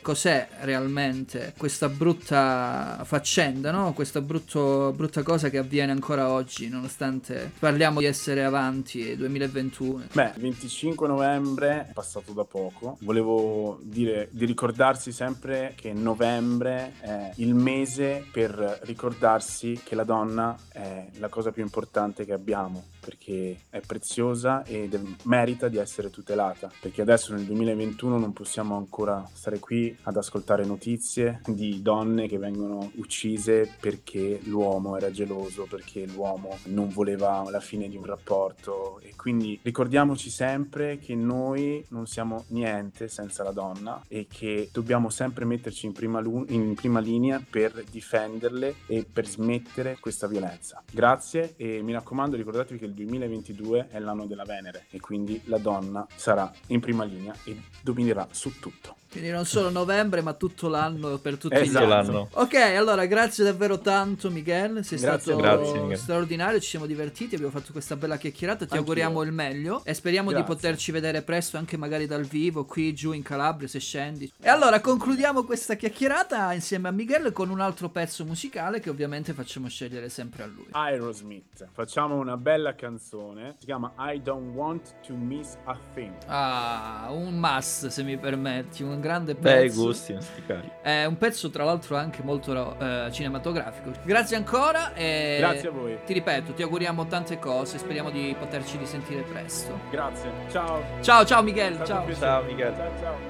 cos'è realmente questa brutta faccenda, no? Questa brutto- brutta cosa che avviene ancora oggi, nonostante parliamo di essere avanti 2021. Beh, il 25 novembre è passato da poco. Volevo dire di ricordarsi sempre che novembre è il mese per ricordarsi che la donna è la cosa più importante che abbiamo, perché è preziosa è- merita di essere tutelata. Perché adesso nel 2021 non possiamo ancora stare qui ad ascoltare notizie di donne che vengono uccise perché l'uomo era geloso, perché l'uomo non voleva la fine di un rapporto e quindi ricordiamoci sempre che noi non siamo niente senza la donna e che dobbiamo sempre metterci in prima, lu- in prima linea per difenderle e per smettere questa violenza. Grazie e mi raccomando ricordatevi che il 2022 è l'anno della Venere e quindi la donna sarà in prima linea e dominerà su tutto. Quindi non solo novembre, ma tutto l'anno per tutti Esatto. gli anni. Ok, allora grazie davvero tanto Miguel, sei Grazie stato Grazie, Miguel. straordinario, ci siamo divertiti, abbiamo fatto questa bella chiacchierata, ti Anch'io. auguriamo il meglio e speriamo Grazie. di poterci vedere presto anche magari dal vivo qui giù in Calabria se scendi. E allora concludiamo questa chiacchierata insieme a Miguel con un altro pezzo musicale che ovviamente facciamo scegliere sempre a lui. Aerosmith, facciamo una bella canzone, si chiama I Don't Want to Miss a Thing. Ah, un must se mi permetti, un grande Bei pezzo. gusti, non sti cari. È un pezzo tra l'altro anche molto eh, cinematografico. Grazie ancora e Grazie a voi. ti ripeto, ti auguriamo tante cose, speriamo di poterci risentire presto. Grazie. Ciao. Ciao, ciao stato ciao. un. Ciao, Michele. Ciao, ciao.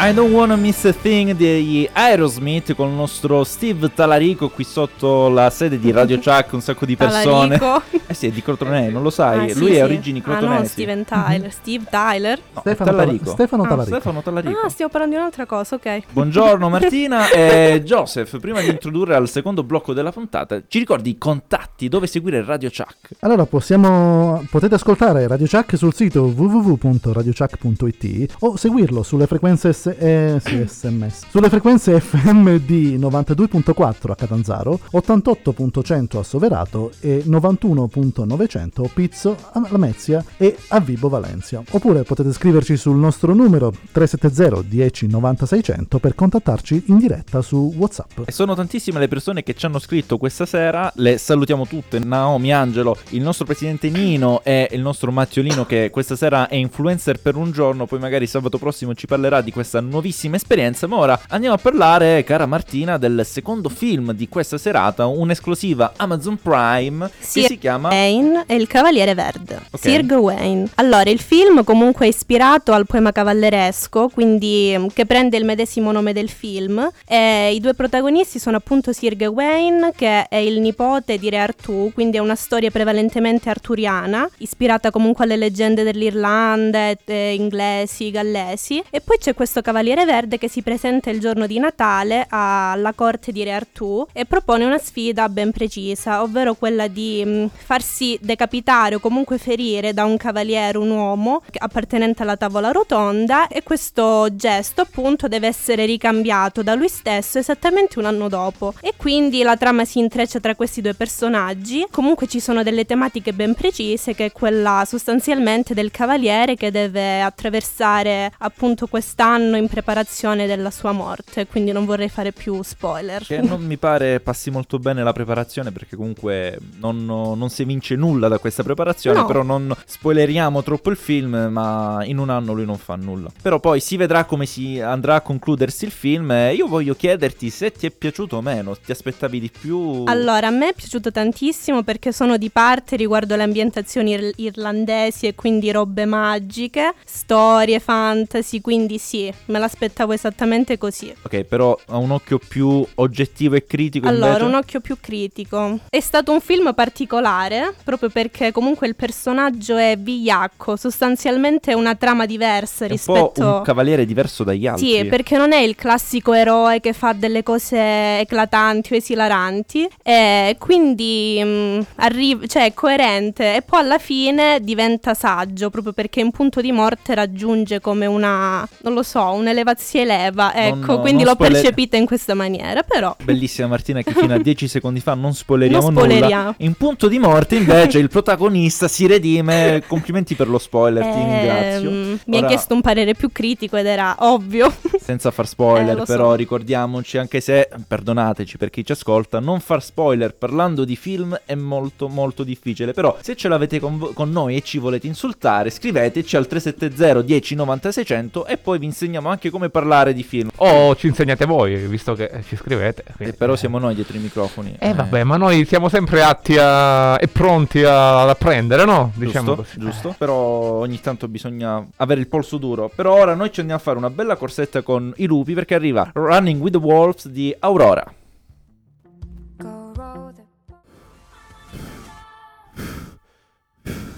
I Don't Wanna Miss a Thing degli Aerosmith con il nostro Steve Talarico qui sotto la sede di Radio Chuck, un sacco di persone. Talarico. Eh sì, è di Crotonè, non lo sai, Ah, sì, lui sì. è origini Ah, no, crotonesi. Steven Tyler. Steve Tyler. No, Stefano Talarico. Tal- Stefano Ah, Talarico. Stefano Talarico. Ah, stiamo parlando di un'altra cosa, ok. Buongiorno Martina e Joseph, prima di introdurre al secondo blocco della puntata, ci ricordi i contatti dove seguire Radio Chuck? Allora possiamo, potete ascoltare Radio Chuck sul sito www.radiochuck.it o seguirlo sulle frequenze S- eh, sì, SMS, sulle frequenze FM di 92.4 a Catanzaro, 88.100 a Soverato e 91.900 Pizzo a Lamezia e a Vibo Valencia. Oppure potete scriverci sul nostro numero 370 10 90 600 per contattarci in diretta su WhatsApp. E sono tantissime le persone che ci hanno scritto questa sera, le salutiamo tutte, Naomi, Angelo, il nostro presidente Nino e il nostro Mattiolino che questa sera è influencer per un giorno, poi magari sabato prossimo ci parlerà di questa nuovissima esperienza, ma ora andiamo a parlare, cara Martina, del secondo film di questa serata, un'esclusiva Amazon Prime Sì, che si chiama... Wayne e il Cavaliere Verde. Ok. Sir Gawain. Allora, il film comunque è ispirato al poema cavalleresco, quindi mm, che prende il medesimo nome del film. E I due protagonisti sono appunto Sir Gawain, che è il nipote di Re Artù, quindi è una storia prevalentemente arturiana, ispirata comunque alle leggende dell'Irlanda, eh, inglesi, gallesi. E poi c'è questo Cavaliere Verde che si presenta il giorno di Natale alla corte di Re Artù e propone una sfida ben precisa, ovvero quella di mh, farsi decapitare o comunque ferire da un cavaliere, un uomo appartenente alla tavola rotonda e questo gesto appunto deve essere ricambiato da lui stesso esattamente un anno dopo. E quindi la trama si intreccia tra questi due personaggi. Comunque ci sono delle tematiche ben precise che è quella sostanzialmente del cavaliere che deve attraversare appunto quest'anno in preparazione della sua morte, quindi non vorrei fare più spoiler. Che non mi pare passi molto bene la preparazione perché comunque non, non si evince nulla da questa preparazione, No. però non spoileriamo troppo il film, ma in un anno lui non fa nulla. Però poi si vedrà come si andrà a concludersi il film e io voglio chiederti se ti è piaciuto o meno, ti aspettavi di più? Allora, a me è piaciuto tantissimo perché sono di parte riguardo le ambientazioni ir- irlandesi e quindi robe magiche, storie, fantasy, quindi sì, me l'aspettavo esattamente così. Ok, però ha un occhio più oggettivo e critico Allora, invece. un occhio più critico. È stato un film particolare, proprio perché comunque il personaggio è vigliacco, sostanzialmente è una trama diversa È un rispetto... po' un cavaliere diverso dagli altri. Sì, perché non è il classico eroe che fa delle cose eclatanti o esilaranti, e quindi mm, arri- cioè, è coerente e poi alla fine diventa saggio, proprio perché in punto di morte raggiunge come una, non lo so, un'elevazia eleva, Non- ecco, quindi non l'ho spoiler- percepita in questa maniera, però... Bellissima Martina che fino a 10 secondi fa non spoileriamo Non nulla. spoileriamo. In punto di morte invece il protagonista si redime. Complimenti per lo spoiler, ti Ehm, ringrazio. mi hai Ora, chiesto un parere più critico ed era ovvio. Senza far spoiler, Eh, lo so. però ricordiamoci, anche se, perdonateci per chi ci ascolta, non far spoiler parlando di film è molto molto difficile. Però se ce l'avete con, vo- con noi e ci volete insultare, scriveteci al 370 10 90 600 e poi vi insegniamo anche come parlare di film. O ci insegnate voi, visto che ci scrivete. E quindi- però siamo noi dietro i microfoni. Eh vabbè, ma noi siamo sempre atti a... e pronti a- ad apprendere, no? Diciamo Giusto, così. giusto. Però ogni tanto bisogna avere il polso duro. Però ora noi ci andiamo a fare una bella corsetta con i lupi perché arriva Running with the Wolves di Aurora.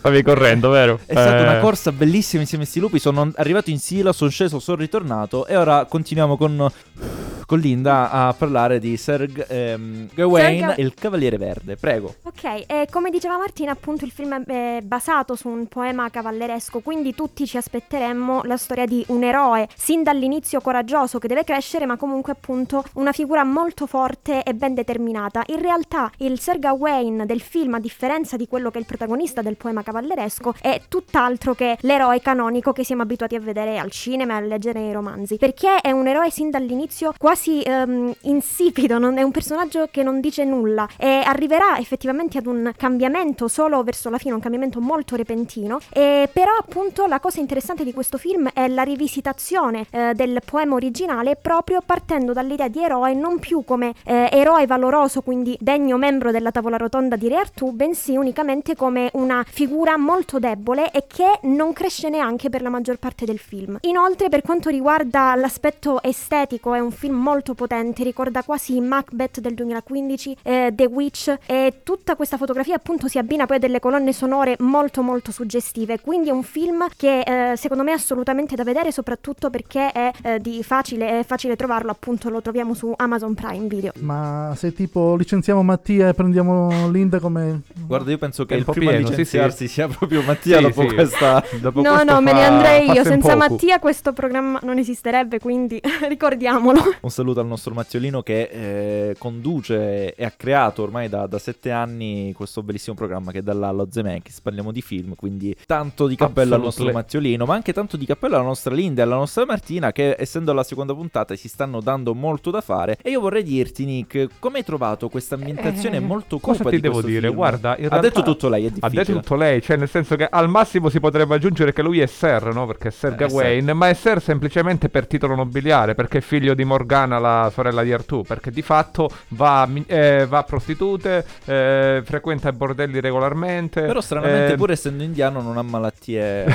Stavi correndo, vero? È stata Eh, una corsa bellissima insieme a questi lupi. Sono arrivato in Sila, sono sceso, sono ritornato. E ora continuiamo con, con Linda a parlare di Sir ehm, Gawain, Sir Ga- il Cavaliere Verde. Prego. Ok, e come diceva Martina, appunto il film è basato su un poema cavalleresco, quindi tutti ci aspetteremmo la storia di un eroe, sin dall'inizio coraggioso che deve crescere, ma comunque appunto una figura molto forte e ben determinata. In realtà il Sir Gawain del film, a differenza di quello che è il protagonista del poema cavalleresco, è tutt'altro che l'eroe canonico che siamo abituati a vedere al cinema e a leggere nei romanzi, perché è un eroe sin dall'inizio quasi quasi ehm, insipido, non- è un personaggio che non dice nulla e arriverà effettivamente ad un cambiamento solo verso la fine, un cambiamento molto repentino. E però appunto la cosa interessante di questo film è la rivisitazione eh, del poema originale proprio partendo dall'idea di eroe non più come eh, eroe valoroso, quindi degno membro della tavola rotonda di Re Artù, bensì unicamente come una figura molto debole e che non cresce neanche per la maggior parte del film. Inoltre, per quanto riguarda l'aspetto estetico, è un film molto potente, ricorda quasi Macbeth del 2015, eh, The Witch e tutta questa fotografia appunto si abbina poi a delle colonne sonore molto molto suggestive, quindi è un film che eh, secondo me è assolutamente da vedere soprattutto perché è eh, di facile, è facile trovarlo, appunto lo troviamo su Amazon Prime Video. Ma se tipo licenziamo Mattia e prendiamo Linda come... Guarda, io penso che È il primo pieno, a sì, licenziarsi sì. sia proprio Mattia Sì, dopo sì. questa... Dopo No, questo no, me ne andrei io. sen Senza poco. Mattia questo programma non esisterebbe, quindi ricordiamolo. Un saluto al nostro Mazziolino che eh, conduce e ha creato ormai da, da sette anni questo bellissimo programma che è dalla allo Zemeckis. Parliamo di film, quindi tanto di cappello al nostro. Mazziolino, ma anche tanto di cappello alla nostra Linda e alla nostra Martina che essendo la seconda puntata si stanno dando molto da fare. E io vorrei dirti, Nick, come hai trovato questa ambientazione Eh, molto cosa cupa ti devo dire? film? Guarda, ha detto tutto lei, è Ha difficile. detto tutto lei, cioè nel senso che al massimo si potrebbe aggiungere che lui è Ser, no? Perché è Ser Eh, Gawain, ma è Ser semplicemente per titolo nobiliare, perché è figlio di Morgana, la sorella di Artù, perché di fatto va, eh, va a prostitute, eh, frequenta i bordelli regolarmente. Però stranamente eh, pur essendo indiano non ha malattie...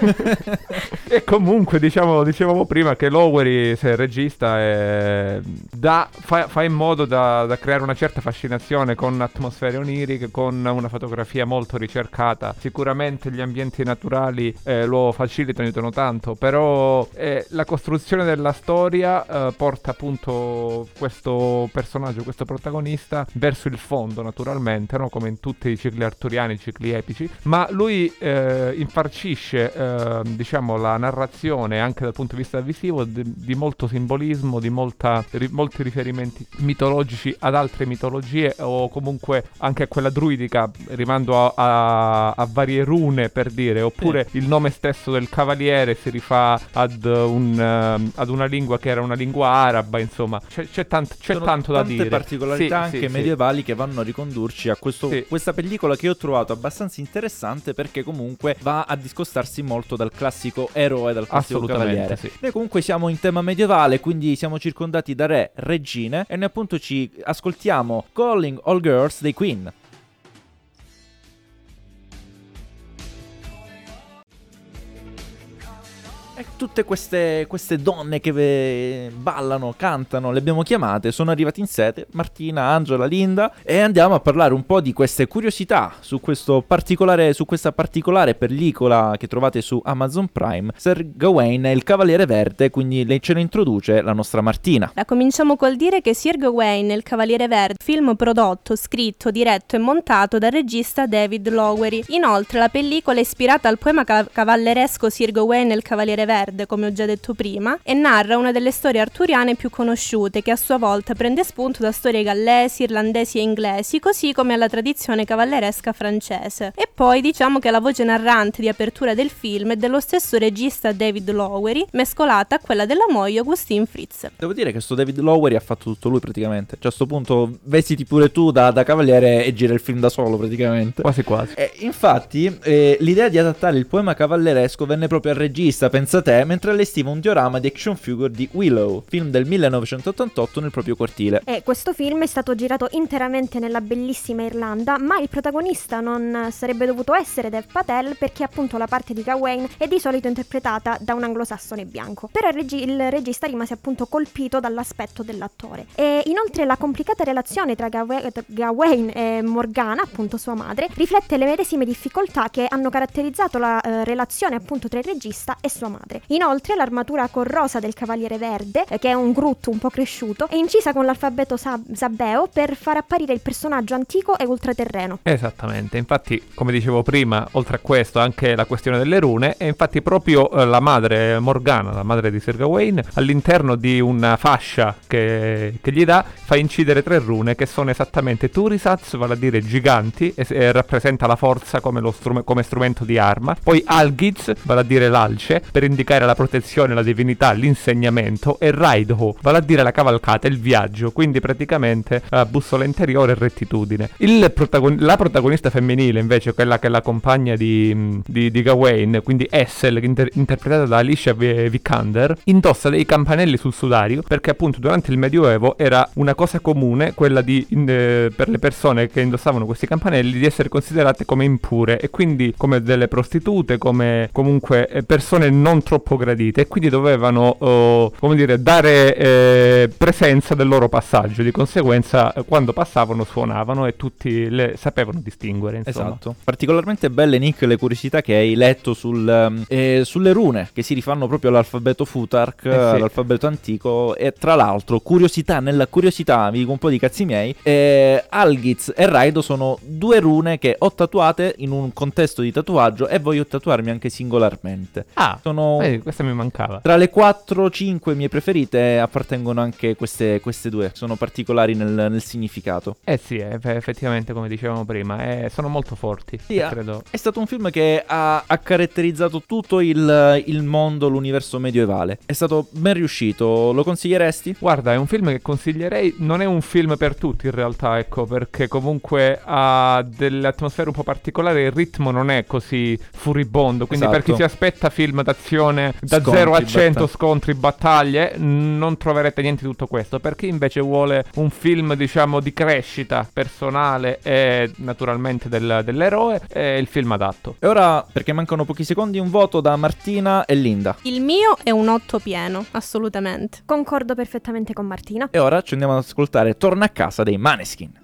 E comunque, diciamo, dicevamo prima che Lowery, se regista, è- dà- fa, fa in modo da, da creare una certa fascinazione con atmosfere oniriche, con una fotografia molto ricercata. Sicuramente gli ambienti naturali eh, lo facilitano, aiutano tanto, però eh, la costruzione della storia eh, porta appunto questo personaggio, questo protagonista, verso il fondo, naturalmente, no? come in tutti i cicli arturiani, i cicli epici, ma lui eh, infarcisce eh, diciamo la narrazione anche dal punto di vista visivo di, di molto simbolismo, di molta, ri- molti riferimenti mitologici ad altre mitologie o comunque anche a quella druidica, rimando a, a- a varie rune per dire, oppure il nome stesso del cavaliere si rifà ad, un, ehm, ad una lingua che era una lingua araba, insomma c'è, c'è tant- c'è Sono tanto da tante dire. particolarità Sì, anche sì, sì. medievali che vanno a ricondurci a questo- Sì. questa pellicola che ho trovato abbastanza interessante perché comunque va a discostarsi molto dal classico eroe, dal Assolutamente, cavaliere. sì. Noi comunque siamo in tema medievale, quindi siamo circondati da re, regine e noi appunto ci ascoltiamo Calling All Girls dei Queen. Tutte queste, queste donne che ve- ballano, cantano, le abbiamo chiamate, sono arrivate in sete, Martina, Angela, Linda, e andiamo a parlare un po' di queste curiosità su, particolare, su questa particolare pellicola che trovate su Amazon Prime, Sir Gawain e il Cavaliere Verde, quindi lei ce lo introduce la nostra Martina. La cominciamo col dire che Sir Gawain e il Cavaliere Verde, film prodotto, scritto, diretto e montato dal regista David Lowery. Inoltre la pellicola è ispirata al poema ca- cavalleresco Sir Gawain e il Cavaliere Verde, come ho già detto prima, e narra una delle storie arturiane più conosciute, che a sua volta prende spunto da storie gallesi, irlandesi e inglesi, così come alla tradizione cavalleresca francese. E poi diciamo che la voce narrante di apertura del film è dello stesso regista David Lowery, mescolata a quella della moglie Augustine Fritz. Devo dire che sto David Lowery ha fatto tutto lui praticamente. Cioè a sto punto vestiti pure tu da, da cavaliere e gira il film da solo praticamente. Quasi quasi. E infatti eh, l'idea di adattare il poema cavalleresco venne proprio al regista, pensa te, mentre allestiva un diorama di action figure di Willow, film del 1988 nel proprio cortile. E questo film è stato girato interamente nella bellissima Irlanda, ma il protagonista non sarebbe dovuto essere Dev Patel perché appunto la parte di Gawain è di solito interpretata da un anglosassone bianco. Però il, regi- il regista rimase appunto colpito dall'aspetto dell'attore. E inoltre la complicata relazione tra tra Gawain e Morgana, appunto sua madre, riflette le medesime difficoltà che hanno caratterizzato la eh, relazione appunto tra il regista e sua madre. Inoltre l'armatura corrosa del Cavaliere Verde, eh, che è un Groot un po' cresciuto, è incisa con l'alfabeto sab- sabeo per far apparire il personaggio antico e ultraterreno. Esattamente, infatti come dicevo prima, oltre a questo anche la questione delle rune, e infatti proprio eh, la madre Morgana, la madre di Sir Gawain, all'interno di una fascia che, che gli dà, fa incidere tre rune che sono esattamente Turisats, vale a dire giganti, e, e rappresenta la forza come, lo strume- come strumento di arma, poi Algiz, vale a dire l'alce, per indicare significare la protezione, la divinità, l'insegnamento, e Raido, vale a dire la cavalcata, il viaggio, quindi praticamente la bussola interiore e rettitudine. Protagon- la protagonista femminile, invece, quella che è la compagna di, di, di Gawain, quindi Essel, inter- interpretata da Alicia Vi- Vikander, indossa dei campanelli sul sudario perché appunto durante il Medioevo era una cosa comune quella di, in- eh, per le persone che indossavano questi campanelli di essere considerate come impure e quindi come delle prostitute, come comunque eh, persone non troppo gradite e quindi dovevano, oh, come dire, dare eh, presenza del loro passaggio. Di conseguenza, eh, quando passavano suonavano e tutti le sapevano distinguere. Insomma. Esatto. Particolarmente belle, Nick, le curiosità che hai letto sul, ehm, eh, sulle rune che si rifanno proprio all'alfabeto Futark, Eh sì. all'alfabeto antico. E tra l'altro, curiosità nella curiosità, vi dico un po' di cazzi miei. eh, Algiz e Raido sono due rune che ho tatuate in un contesto di tatuaggio e voglio tatuarmi anche singolarmente. Ah, sono. Eh, questa mi mancava. Tra le 4-5 mie preferite appartengono anche queste, queste due, sono particolari nel, nel significato. Eh sì, eh, effettivamente come dicevamo prima, eh, sono molto forti. Sì, ah, credo. È stato un film che ha, ha caratterizzato tutto il, il mondo, l'universo medievale. È stato ben riuscito, lo consiglieresti? Guarda, è un film che consiglierei, non è un film per tutti in realtà, ecco, perché comunque ha delle atmosfere un po' particolari, il ritmo non è così furibondo, quindi per chi Esatto. si aspetta film d'azione da Scontri, 0 a 100 battaglie. scontri, battaglie, non troverete niente di tutto questo, per chi invece vuole un film, diciamo, di crescita personale e naturalmente del- dell'eroe, è il film adatto. E ora, perché mancano pochi secondi, un voto da Martina e Linda. Il mio è un 8 pieno, assolutamente. Concordo perfettamente con Martina. E ora ci andiamo ad ascoltare Torna a casa dei Maneskin.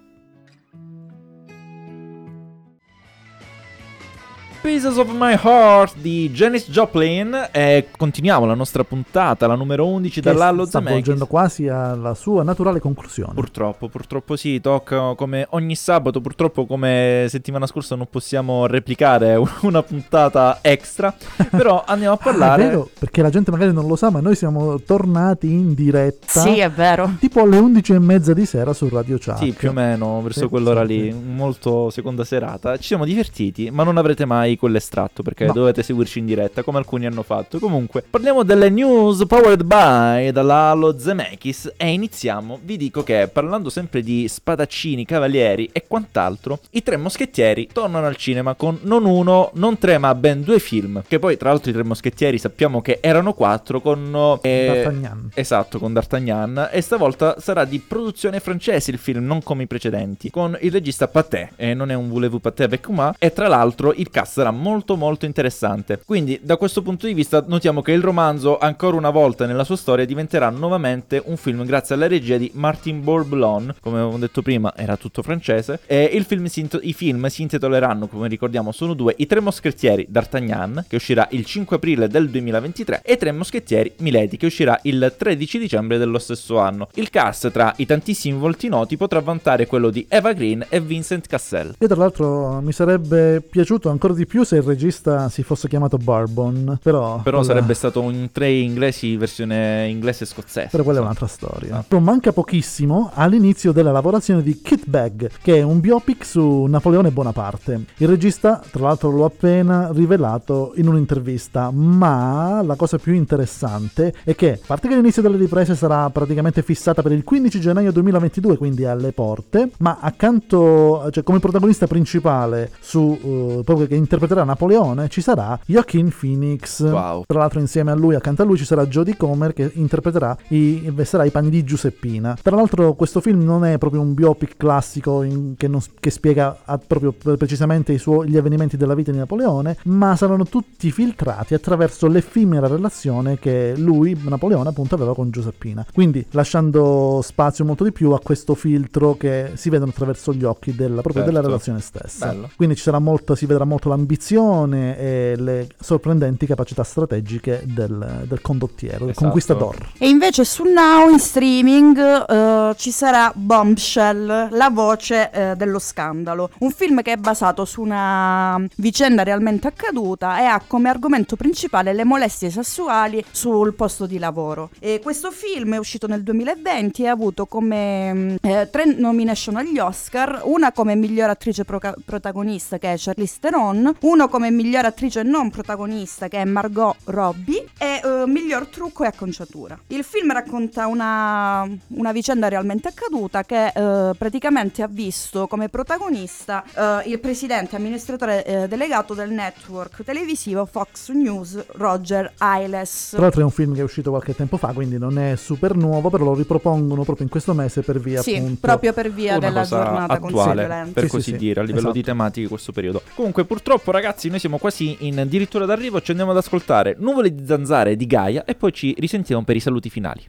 Pieces of My Heart di Janis Joplin e continuiamo la nostra puntata, la numero 11 Che dall'Allo sta Zemeckis. volgendo quasi alla sua naturale conclusione. Purtroppo, purtroppo sì, tocca come ogni sabato, purtroppo come settimana scorsa non possiamo replicare una puntata extra, però andiamo a Ah, parlare... è vero, perché la gente magari non lo sa, ma noi siamo tornati in diretta. Sì, è vero. Tipo alle 11 e mezza di sera su Radio Chuck. Sì, più o meno, verso Sì, quell'ora sì, lì, molto seconda serata. Ci siamo divertiti, ma non avrete mai quell'estratto perché No. dovete seguirci in diretta, come alcuni hanno fatto. Comunque, parliamo delle news powered by dalla Halo Zemeckis e iniziamo. Vi dico che, parlando sempre di spadaccini, cavalieri e quant'altro, i tre moschettieri tornano al cinema con non uno, non tre, ma ben due film. Che poi, tra l'altro, i tre moschettieri sappiamo che erano quattro con... eh, D'Artagnan. Esatto, con D'Artagnan. E stavolta sarà di produzione francese il film, non come i precedenti. Con il regista Pathé. E non è un voulez-vous Pathé avec moi. E tra l'altro il cast sarà molto molto interessante. Quindi da questo punto di vista notiamo che il romanzo, ancora una volta nella sua storia, diventerà nuovamente un film grazie alla regia di Martin Bourboulon. Come avevo detto prima, era tutto francese. E il film si int- i film si intitoleranno, come ricordiamo, sono due. I tre moschettieri D'Artagnan, che uscirà il 5 aprile del 2023. E i tre moschettieri Milady, che uscirà il 13 dicembre dello stesso anno. Il cast tra i tantissimi volti noti potrà vantare quello di Eva Green e Vincent Cassel. Io tra l'altro mi sarebbe piaciuto ancora di più se il regista si fosse chiamato Barbon, però... Però quella- sarebbe stato un tre inglesi versione inglese e scozzese. Però quella è un'altra storia. Però manca pochissimo all'inizio della lavorazione di Kit Bag, che è un biopic su Napoleone Bonaparte. Il regista, tra l'altro, l'ho appena rivelato in un'intervista, ma la cosa più interessante è che, a parte che l'inizio delle riprese sarà praticamente fissata per il 15 gennaio 2022, quindi alle porte, ma accanto, cioè come protagonista principale su eh, proprio che interpreterà Napoleone ci sarà Joaquin Phoenix. Wow. Tra l'altro insieme a lui, accanto a lui ci sarà Jodie Comer che interpreterà i, vestirà i panni di Giuseppina. Tra l'altro questo film non è proprio un biopic classico in- che, non- che spiega proprio pre- precisamente i suoi- gli avvenimenti della vita di Napoleone, ma saranno tutti filtrati attraverso l'effimera relazione che lui, Napoleone, appunto aveva con Giuseppina. Quindi lasciando spazio molto di più a questo filtro che si vedono attraverso gli occhi della, proprio della Certo. relazione stessa. Bello. Quindi ci sarà molto, si vedrà molto l'ambizione e le sorprendenti capacità strategiche del, del condottiero, del Esatto. conquistador. E invece su Now in streaming eh, ci sarà Bombshell, la voce eh, dello scandalo, un film che è basato su una vicenda realmente accaduta e ha come argomento principale le molestie sessuali sul posto di lavoro. E questo film è uscito nel 2020 e ha avuto come mm, eh, tre nomination agli Oscar, una come miglior attrice proca- protagonista che è Charlize Theron, uno come miglior attrice non protagonista che è Margot Robbie e eh, miglior trucco e acconciatura. Il film racconta una, una vicenda realmente accaduta che eh, praticamente ha visto come protagonista eh, il presidente amministratore delegato del network televisivo Fox News Roger Ailes. Tra l'altro è un film che è uscito qualche tempo fa, quindi non è super nuovo, però lo ripropongono proprio in questo mese per via Sì, appunto proprio per via una della giornata contro la attuale, violenza. per Sì, sì, così sì. dire, a livello di Esatto. tematiche questo periodo. Comunque, purtroppo, ragazzi, noi siamo quasi in addirittura d'arrivo. Ci andiamo ad ascoltare Nuvole di zanzare di Gaia e poi ci risentiamo per i saluti finali.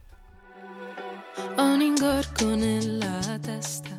Ho un ingorgo nella testa.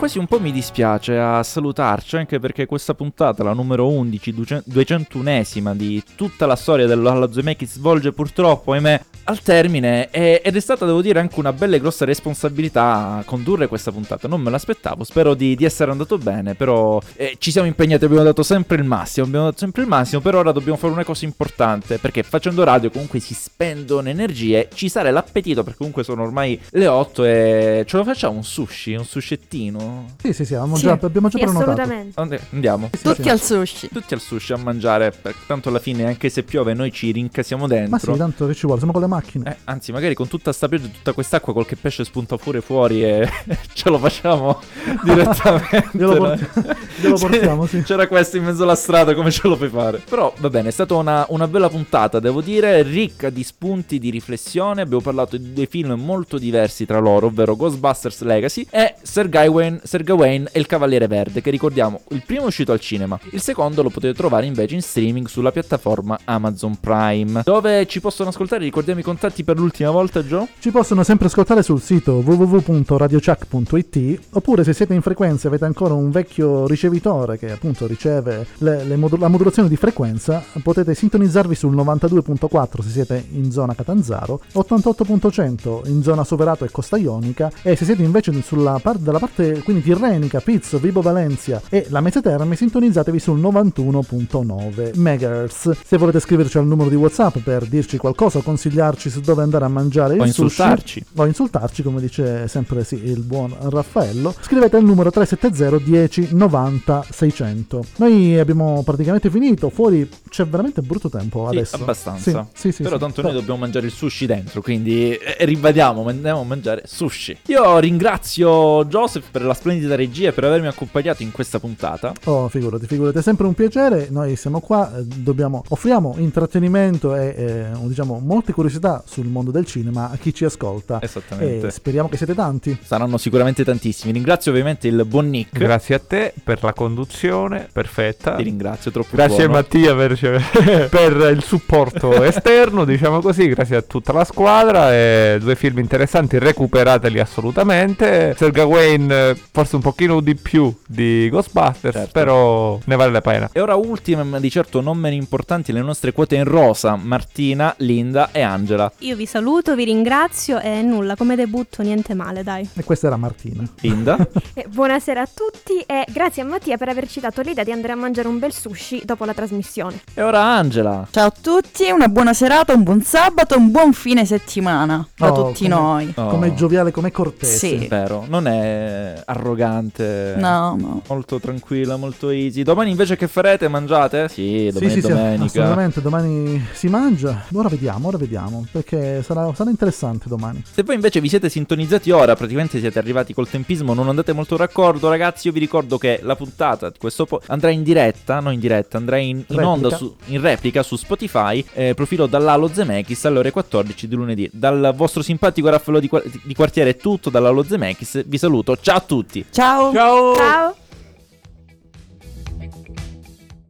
Quasi un po' mi dispiace a salutarci, anche perché questa puntata, la numero 11, 201esima di tutta la storia dell'Alla Zemeckis, svolge purtroppo, ahimè, al termine. e- ed è stata, devo dire, anche una bella e grossa responsabilità condurre questa puntata. Non me l'aspettavo, spero di, di essere andato bene, però eh, ci siamo impegnati, abbiamo dato sempre il massimo, abbiamo dato sempre il massimo, per ora dobbiamo fare una cosa importante, perché facendo radio comunque si spendono energie, ci sale l'appetito, perché comunque sono ormai le 8 e ce lo facciamo un sushi, un suscettino? Sì, sì, sì, abbiamo Sì, già, abbiamo già sì, prenotato. Andiamo. Sì, Tutti sì. al sushi. Tutti al sushi a mangiare, perché tanto alla fine anche se piove noi ci rincasiamo dentro. Ma sì, tanto che ci vuole, siamo con le macchine. Eh, anzi, magari con tutta sta pioggia e tutta quest'acqua qualche pesce spunta pure fuori e ce lo facciamo direttamente. Glielo, porti- glielo portiamo, sì. C'era questo in mezzo alla strada, come ce lo fai fare? Però va bene, è stata una, una bella puntata, devo dire, ricca di spunti di riflessione. Abbiamo parlato di due film molto diversi tra loro, ovvero Ghostbusters Legacy e Sir Gawain, Sir Gawain e il Cavaliere Verde, che ricordiamo, il primo è uscito al cinema, il secondo lo potete trovare invece in streaming sulla piattaforma Amazon Prime. Dove ci possono ascoltare? Ricordiamo i contatti per l'ultima volta, Joe? Ci possono sempre ascoltare sul sito www.radiochuck.it oppure se siete in frequenza e avete ancora un vecchio ricevitore che appunto riceve le- le modu- la modulazione di frequenza, potete sintonizzarvi sul 92.4 se siete in zona Catanzaro, 88.100 in zona Soverato e Costa Ionica e se siete invece sulla par- dalla parte quindi tirrenica, Pizzo, Vibo Valencia e la Mese Terme, sintonizzatevi sul 91.9 MHz. Se volete scriverci al numero di WhatsApp per dirci qualcosa o consigliarci su dove andare a mangiare il O sushi, insultarci. o insultarci, come dice sempre sì, il buon Raffaello, scrivete al numero 370 10 90 600. Noi abbiamo praticamente finito, fuori c'è veramente brutto tempo Sì, adesso. abbastanza. Sì, sì, sì, Però tanto noi dobbiamo mangiare il sushi dentro, quindi eh, ribadiamo, andiamo a mangiare sushi. Io ringrazio Joseph per la splendida regia per avermi accompagnato in questa puntata. Oh, figurati, figurati, è sempre un piacere. Noi siamo qua, eh, dobbiamo, offriamo intrattenimento e eh, diciamo molte curiosità sul mondo del cinema a chi ci ascolta. Esattamente. E speriamo che siete tanti. Saranno sicuramente tantissimi. Ringrazio ovviamente il buon Nick. Grazie a te per la conduzione perfetta. Ti ringrazio, troppo Grazie buono. Mattia per, per il supporto esterno, diciamo così, grazie a tutta la squadra. E due film interessanti, recuperateli assolutamente. Sir Gawain eh, forse un pochino di più di Ghostbusters, Certo. però ne vale la pena. E ora ultime, ma di certo non meno importanti, le nostre quote in rosa, Martina, Linda e Angela. Io vi saluto, vi ringrazio e nulla, come debutto niente male, dai. E questa era Martina. Linda? Buonasera a tutti e grazie a Mattia per averci dato l'idea di andare a mangiare un bel sushi dopo la trasmissione. e ora Angela. Ciao a tutti, una buona serata, un buon sabato, un buon fine settimana da Oh, tutti come- noi. Oh, Come gioviale, come cortese. Sì. Vero, non è arrogante. No, no. Molto tranquilla, molto easy. Domani invece che farete? Mangiate? Sì, domani Sì, sì, sì, domenica. assolutamente, domani si mangia. Ora vediamo, ora vediamo, perché sarà, sarà interessante domani. Se voi invece vi siete sintonizzati ora, praticamente siete arrivati col tempismo, non andate molto d'accordo, ragazzi. Io vi ricordo che la puntata di questo po- andrà in diretta, non in diretta, andrà in, in onda su- in replica su Spotify, eh, profilo dall'Alo Zemeckis alle ore 14 di lunedì. Dal vostro simpatico Raffaello di, qua- di quartiere è tutto, dall'Alo Zemeckis. Vi saluto, ciao a tutti. Ciao. Ciao! Ciao!